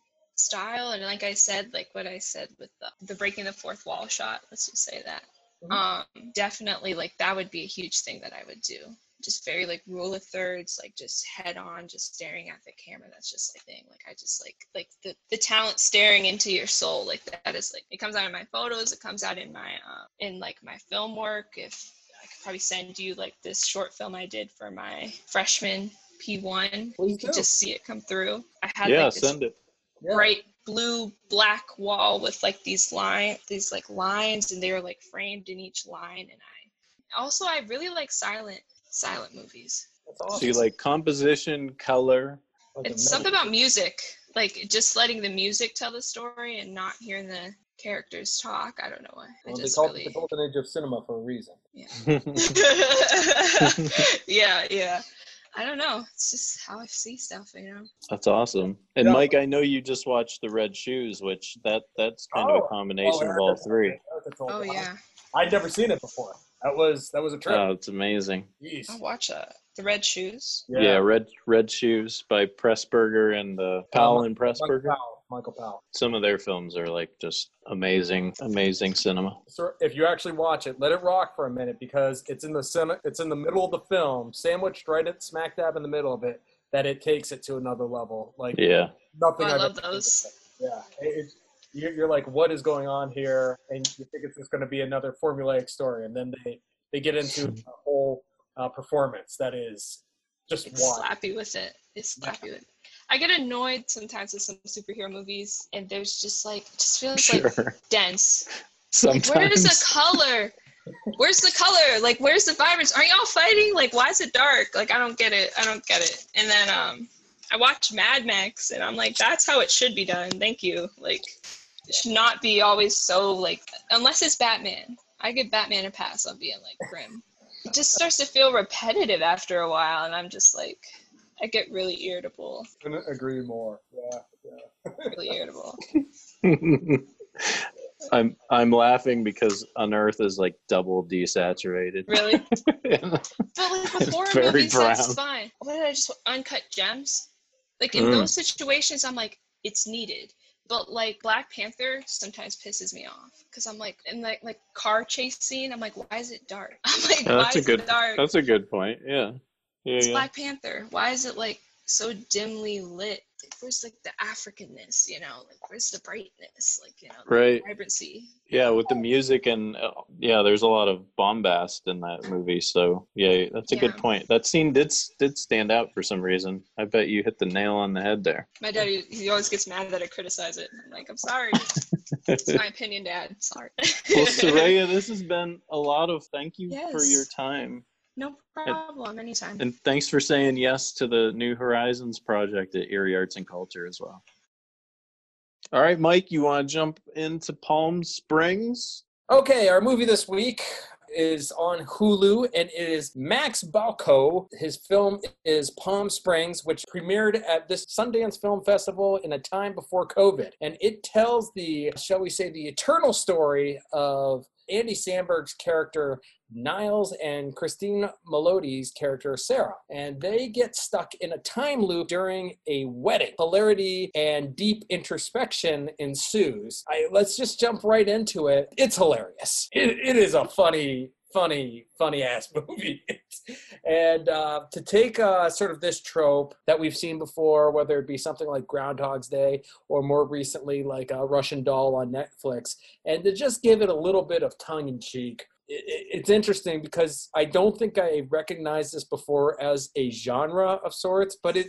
S4: style and like I said like what I said with the, the breaking the fourth wall shot let's just say that.
S3: Mhm.
S4: um definitely like that would be a huge thing that I would do. Just very like rule of thirds like just head on just staring at the camera that's just a thing. Like i just like like the the talent staring into your soul like that is like it comes out in my photos it comes out in my uh, in like my film work. If i could probably send you like this short film i did for my freshman p1
S3: Please
S4: you could just see it come through. I had
S1: Yeah,
S4: like this
S1: send it.
S3: Yeah.
S4: bright blue black wall with like these line these like lines and they were like framed in each line and i also i really like silent silent movies
S3: That's awesome.
S1: So you like composition, color.
S3: Like
S4: it's something about music like just letting the music tell the story and not hearing the characters talk i don't know why i
S3: Well, they
S4: just
S3: call it the golden age of cinema for a reason.
S4: yeah <laughs> <laughs> yeah i don't know it's just how i see stuff you know
S1: That's awesome. And
S3: Yeah.
S1: Mike, I know you just watched the Red Shoes, which that that's kind of
S3: Oh.
S1: a combination
S3: yeah,
S1: of all three.
S4: oh
S3: right.
S4: yeah
S3: I'd never seen it before. That was that was a trip.
S1: Oh, it's amazing.
S3: Jeez.
S4: i'll watch that the red shoes
S1: Yeah, Red Red Shoes by Pressburger and uh, Powell and Pressburger.
S3: Powell. Michael Powell.
S1: Some of their films are like just amazing, amazing cinema.
S3: So if you actually watch it, let it rock for a minute because it's in the center, it's in the middle of the film, sandwiched right at smack dab in the middle of it, that it takes it to another level. Like
S1: Yeah,
S3: nothing.
S4: Oh, I
S3: I've
S4: love
S3: ever
S4: those.
S3: Yeah, it, it, you're, you're like, what is going on here? And you think it's just going to be another formulaic story, and then they they get into a whole uh, performance that is just
S4: it's
S3: wild.
S4: slappy with it. It's slappy with. I get annoyed sometimes with some superhero movies, and there's just like it just feels like
S1: sure. <laughs>
S4: dense. Like,
S1: Sometimes.
S4: where's the color? Where's the color? Like, where's the vibrance? Aren't y'all fighting? Like, why is it dark? Like, I don't get it. I don't get it. And then um, I watched Mad Max, and I'm like, that's how it should be done. Thank you. Like, it should not be always so like, unless it's Batman. I give Batman a pass on being like grim. It just starts to feel repetitive after a while, and I'm just like, I get really irritable.
S3: Couldn't agree more. Yeah, yeah.
S4: Really irritable. <laughs> <laughs>
S1: I'm I'm laughing because Unearth is like double desaturated.
S4: Really? <laughs> But like with
S1: It's
S4: horror
S1: very
S4: movies, that's fine. What did I just uncut gems? Like in
S1: Mm.
S4: those situations, I'm like, it's needed. But like Black Panther sometimes pisses me off because I'm like in like like car chase scene. I'm like, why is it dark? I'm like,
S1: Yeah,
S4: why
S1: that's a
S4: is
S1: good
S4: it dark?
S1: That's a good point. Yeah. Yeah,
S4: It's
S1: yeah.
S4: Black Panther. Why is it like so dimly lit? Like, where's like the Africanness? You know, like where's the brightness? Like you know, the
S1: Right.
S4: vibrancy.
S1: Yeah, with the music and uh, yeah, there's a lot of bombast in that movie. So yeah, that's a good point. That scene did did stand out for some reason. I bet you hit the nail on the head there.
S4: My dad, he, he always gets mad that I criticize it. I'm like, I'm sorry. it's my opinion, Dad. Sorry.
S1: well, <laughs> Soraya, this has been a lot of thank you for your time.
S4: No problem. Anytime.
S1: And thanks for saying yes to the New Horizons project at Erie Arts and Culture as well. All right, Mike, you want to jump into Palm Springs?
S3: Okay, our movie this week is on Hulu and it is Max Barbakow. His film is Palm Springs, which premiered at this Sundance Film Festival in a time before COVID. And it tells the, shall we say, the eternal story of Andy Samberg's character Niles and Kristen Milioti's character Sarah. And they get stuck in a time loop during a wedding. Hilarity and deep introspection ensues. I, let's just jump right into it. It's hilarious. It, it is a funny, funny, funny ass <laughs> movie. and uh, to take uh, sort of this trope that we've seen before, whether it be something like Groundhog's Day or more recently like a Russian Doll on Netflix, and to just give it a little bit of tongue in cheek. It's interesting because I don't think I recognized this before as a genre of sorts, but it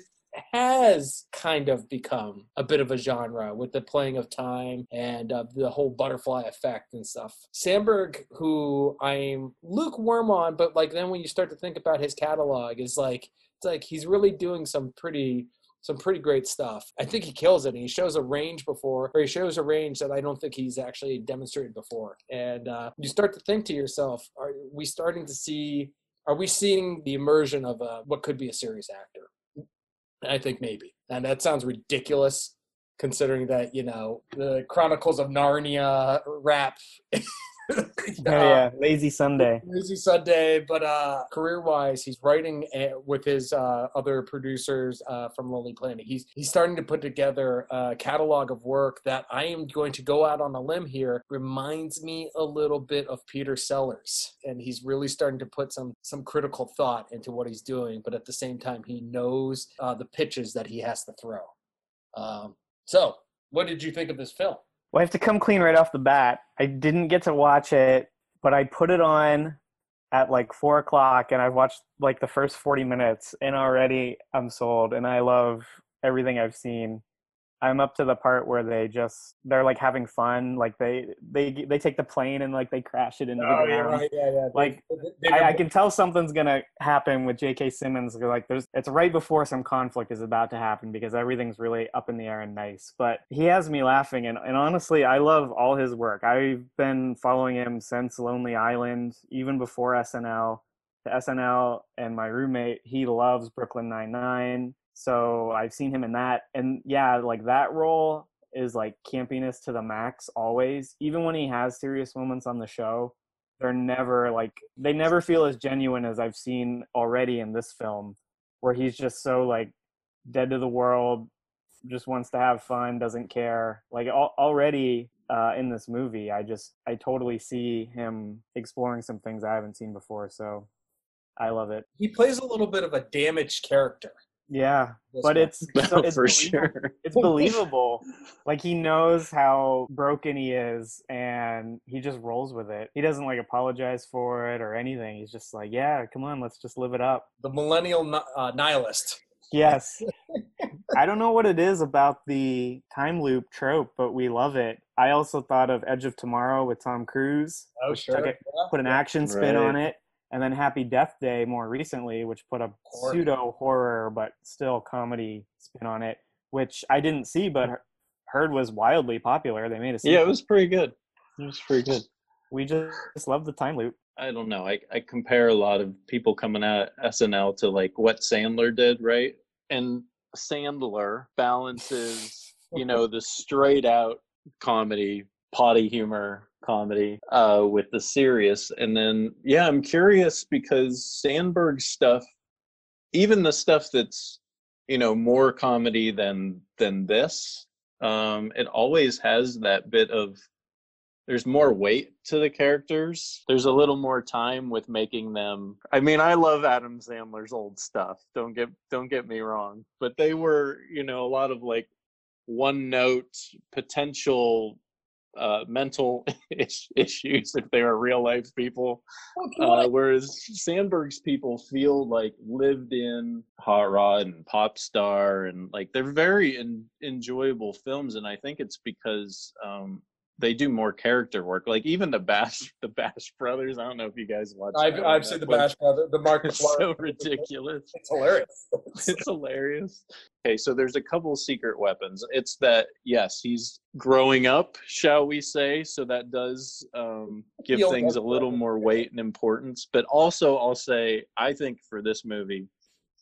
S3: has kind of become a bit of a genre with the playing of time and uh, the whole butterfly effect and stuff. Samberg, who I'm lukewarm on, but like then when you start to think about his catalog, is like it's like he's really doing some pretty some pretty great stuff. I think he kills it. And he shows a range before, or he shows a range that I don't think he's actually demonstrated before. And uh, you start to think to yourself, are we starting to see? Are we seeing the immersion of a, what could be a serious actor? I think maybe. And that sounds ridiculous considering that, you know, the Chronicles of Narnia rap <laughs> <laughs>
S2: oh, yeah, Lazy Sunday.
S3: Lazy Sunday, but uh, career-wise, he's writing with his uh, other producers uh, from Lonely Planet. He's he's starting to put together a catalog of work that I am going to go out on a limb here. Reminds me a little bit of Peter Sellers, and he's really starting to put some some critical thought into what he's doing. But at the same time, he knows uh, the pitches that he has to throw. Um, so, what did you think of this film?
S2: Well, I have to come clean right off the bat. I didn't get to watch it, but I put it on at like four o'clock and I've watched like the first 40 minutes and already I'm sold and I love everything I've seen. I'm up to the part where they just they're like having fun, like they they they take the plane and like they crash it into
S3: oh,
S2: the ground.
S3: Yeah, right. yeah, yeah.
S2: Like I, I, can tell something's gonna happen with J.K. Simmons. Like there's it's right before some conflict is about to happen because everything's really up in the air and nice. But he has me laughing, and and honestly, I love all his work. I've been following him since Lonely Island, even before SNL. To SNL and my roommate, he loves Brooklyn Nine Nine so I've seen him in that. And yeah, like that role is like campiness to the max always. Even when he has serious moments on the show, they're never like they never feel as genuine as I've seen already in this film, where he's just so like dead to the world, just wants to have fun, doesn't care. Like al- already uh, in this movie, I just I totally see him exploring some things I haven't seen before. So I love it.
S3: He plays a little bit of a damaged character.
S2: Yeah, but it's so it's
S1: for
S2: believable.
S1: sure.
S2: It's believable. <laughs> like he knows how broken he is, and he just rolls with it. He doesn't like apologize for it or anything. He's just like, "Yeah, come on, let's just live it up."
S3: The millennial uh, nihilist.
S2: Yes. <laughs> I don't know what it is about the time loop trope, but we love it. I also thought of Edge of Tomorrow with Tom Cruise.
S3: Oh, sure.
S2: It,
S3: yeah.
S2: Put an action spin
S1: Right.
S2: on it and then Happy Death Day more recently, which put a pseudo horror but still comedy spin on it, which I didn't see but heard was wildly popular. They made a
S1: Yeah, it was pretty good. It was pretty good.
S2: we just, just love the time loop.
S1: I don't know. I, I compare a lot of people coming out of SNL to like what Sandler did, right? And Sandler balances, you know, the straight out comedy, potty humor comedy uh, with the serious. And then, yeah, I'm curious because Samberg's stuff, even the stuff that's, you know, more comedy than than this, um, it always has that bit of there's more weight to the characters. There's a little more time with making them. I mean, I love Adam Sandler's old stuff. Don't get don't get me wrong, but they were, you know, a lot of like one note potential uh, mental <laughs> issues if they were real life people. Uh, whereas Samberg's people feel like lived in hot rod and pop star and like they're very en- enjoyable films. And I think it's because um, they do more character work. Like even the Bash, <laughs> the Bash Brothers. I don't know if you guys watch.
S3: I've, I've seen the Bash <laughs> Brothers. the Mark
S1: It's so ridiculous.
S3: It's hilarious. <laughs>
S1: It's hilarious. Okay, so there's a couple secret weapons. It's that yes, he's growing up, shall we say? So that does um, give things a little more weight and importance. But also, I'll say I think for this movie,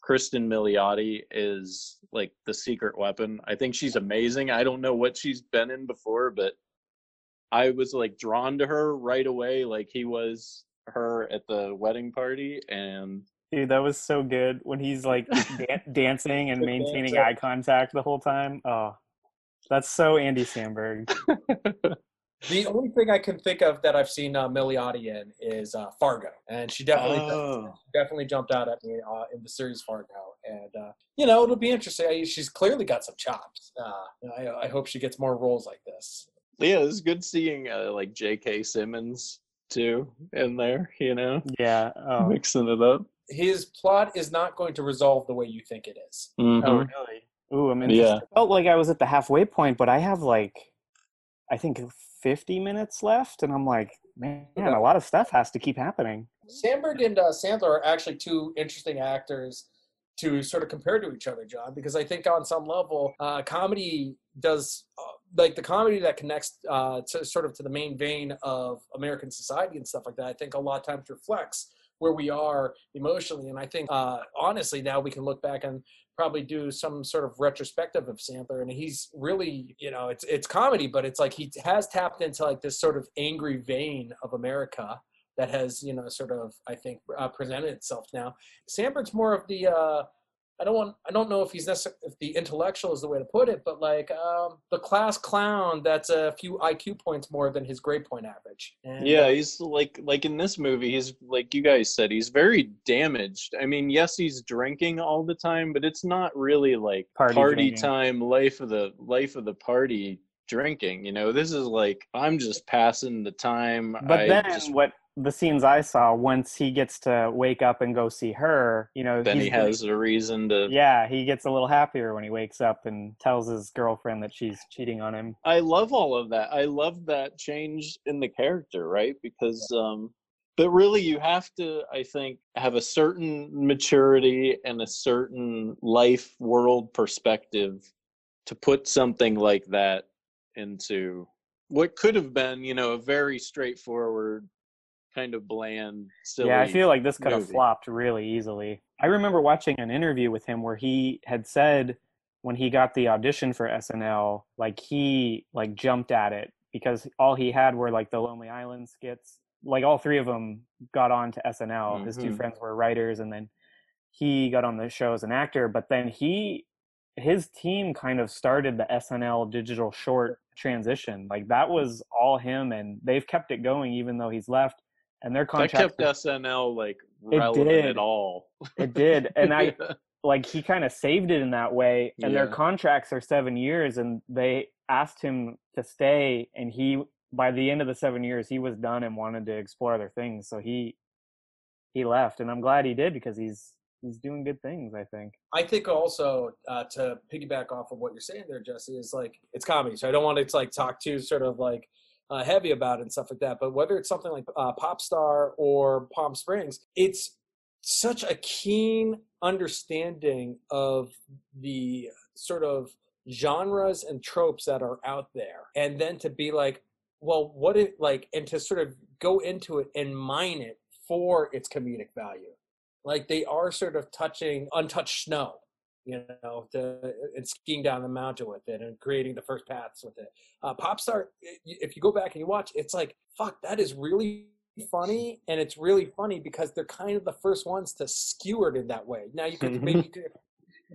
S1: Kristen Milioti is like the secret weapon. I think she's amazing. I don't know what she's been in before, but I was like drawn to her right away, like he was her at the wedding party, and
S2: Dude, that was so good when he's like <laughs> dan- dancing and maintaining
S3: dancer.
S2: eye contact the whole time. Oh, that's so Andy Samberg. <laughs>
S3: The only thing I can think of that I've seen uh, Milioti in is uh, Fargo, and she definitely
S1: Oh.
S3: definitely jumped out at me uh, in the series Fargo. And uh, you know, it'll be interesting. I, she's clearly got some chops. Uh, I, I hope she gets more roles like this.
S1: Yeah, it's good seeing uh, like J.K. Simmons too in there. You know,
S2: Yeah. Oh,
S1: mixing it up.
S3: His plot is not going to resolve the way you think it is.
S1: Mhm.
S2: oh really? Ooh, I'm interested.
S1: Yeah.
S2: I felt like I was at the halfway point, but I have like, I think 50 minutes left, and I'm like, man, a lot of stuff has to keep happening.
S3: Samberg and uh, Sandler are actually two interesting actors to sort of compare to each other, John, because I think on some level, uh, comedy does uh, like the comedy that connects uh, to sort of to the main vein of American society and stuff like that. I think a lot of times reflects where we are emotionally, and I think uh, honestly now we can look back and probably do some sort of retrospective of Sandler, and he's really, you know, it's it's comedy, but it's like he has tapped into like this sort of angry vein of America that has you know sort of I think uh, presented itself now. Samberg's more of the uh, I don't want I don't know if he's necessarily if the intellectual is the way to put it, but like um, the class clown that's a few IQ points more than his grade point average. And,
S1: Yeah,
S3: uh,
S1: he's like like in this movie, he's like you guys said, he's very damaged. I mean, yes, he's drinking all the time, but it's not really like
S2: Party
S1: party, time, life of the life of the party drinking. You know, this is like I'm just passing the time.
S2: But
S1: I
S2: then
S1: just,
S2: what the scenes I saw, once he gets to wake up and go see her, you know,
S1: then he has a reason to.
S2: yeah, he gets a little happier when he wakes up and tells his girlfriend that she's cheating on him.
S1: I love all of that. I love that change in the character, right? Because um but really you have to I think have a certain maturity and a certain life world perspective to put something like that into what could have been, you know, a very straightforward kind of bland silly
S2: yeah, I feel like this could have
S1: movie.
S2: flopped really easily. I remember watching an interview with him where he had said when he got the audition for SNL, like he like jumped at it because all he had were like the Lonely Island skits. Like all three of them got on to SNL. His two
S1: Mhm.
S2: friends were writers, and then he got on the show as an actor. But then he, his team kind of started the SNL digital short transition. Like that was all him, and they've kept it going even though he's left. And their
S1: that
S2: contract
S1: kept SNL like
S2: It
S1: relevant
S2: did.
S1: at all.
S2: it did, <laughs> and I like he kind of saved it in that way and their contracts are seven years and they asked him to stay and he by the end of the seven years he was done and wanted to explore other things so he he left and i'm glad he did because he's he's doing good things i think
S3: I think also uh, to piggyback off of what you're saying there, Jesse, is like it's comedy, so I don't want to like talk too sort of like uh, heavy about it and stuff like that. But whether it's something like uh, Pop Star or Palm Springs, it's such a keen understanding of the sort of genres and tropes that are out there, and then to be like, well, what it like, and to sort of go into it and mine it for its comedic value like they are sort of touching untouched snow you know to, and skiing down the mountain with it and creating the first paths with it. Uh, popstar if you go back and you watch it's like fuck that is really funny and it's really funny because they're kind of the first ones to skewer it in that way. Now you could maybe you could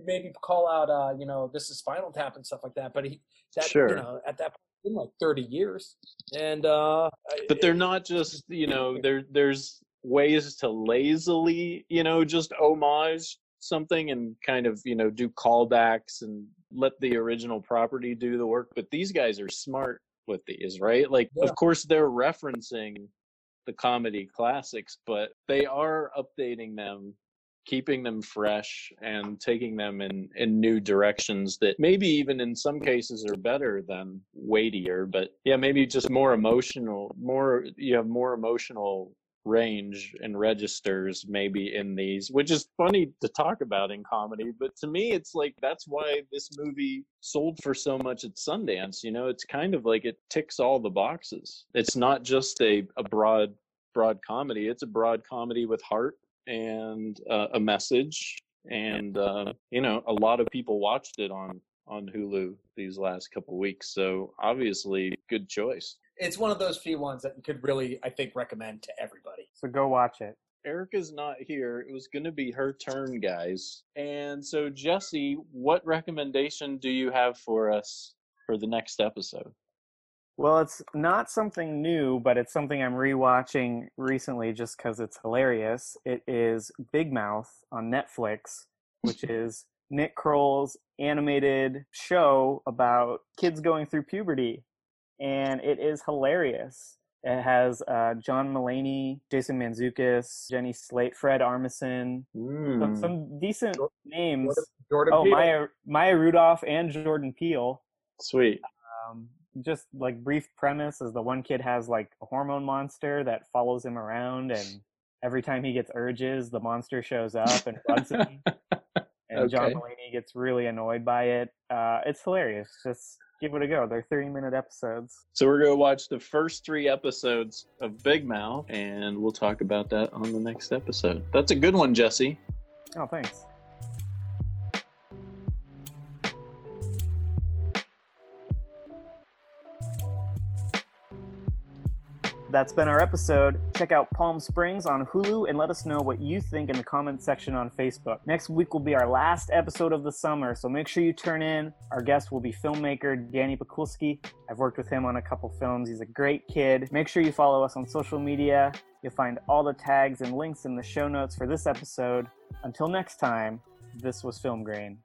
S3: maybe call out uh you know this is Spinal Tap and stuff like that but he that
S1: Sure.
S3: you know at that point it's like 30 years and uh
S1: but they're not just you know there there's ways to lazily you know just homage something and kind of you know do callbacks and let the original property do the work but these guys are smart with these right like
S3: Yeah.
S1: of course they're referencing the comedy classics but they are updating them keeping them fresh and taking them in in new directions that maybe even in some cases are better than weightier but yeah maybe just more emotional more you have more emotional range and registers maybe in these which is funny to talk about in comedy but to me it's like that's why this movie sold for so much at Sundance you know? It's kind of like it ticks all the boxes. It's not just a, a broad broad comedy. It's a broad comedy with heart and uh, a message and uh, you know a lot of people watched it on on Hulu these last couple weeks. So obviously good choice
S3: it's one of those few ones that you could really i think recommend to everybody
S2: so go watch it
S1: Erica's not here. It was going to be her turn, guys. And so, Jesse, what recommendation do you have for us for the next episode?
S2: Well, it's not something new, but it's something I'm rewatching recently just because it's hilarious. It is Big Mouth on Netflix, which <laughs> is Nick Kroll's animated show about kids going through puberty. And it is hilarious. It has uh, John Mulaney, Jason Mantzoukas, Jenny Slate, Fred Armisen,
S1: Mm.
S2: some, some decent
S3: Jordan-
S2: names.
S3: Jordan
S2: Oh,
S3: Peele.
S2: Maya, Maya Rudolph and Jordan Peele.
S1: Sweet.
S2: Um, just like brief premise is the one kid has like a hormone monster that follows him around, and every time he gets urges, the monster shows up and bugs him. <laughs> And John
S1: Okay.
S2: Mulaney gets really annoyed by it. Uh, it's hilarious. Just give it a go. They're 30 minute episodes.
S1: So we're going to watch the first three episodes of Big Mouth, and we'll talk about that on the next episode. That's a good one, Jesse.
S2: Oh, thanks. That's been our episode. Check out Palm Springs on Hulu and let us know what you think in the comments section on Facebook. Next week will be our last episode of the summer, so make sure you turn in. Our guest will be filmmaker Danny Pakulski. I've worked with him on a couple films. He's a great kid. Make sure you follow us on social media. You'll find all the tags and links in the show notes for this episode. Until next time, this was Film Grain.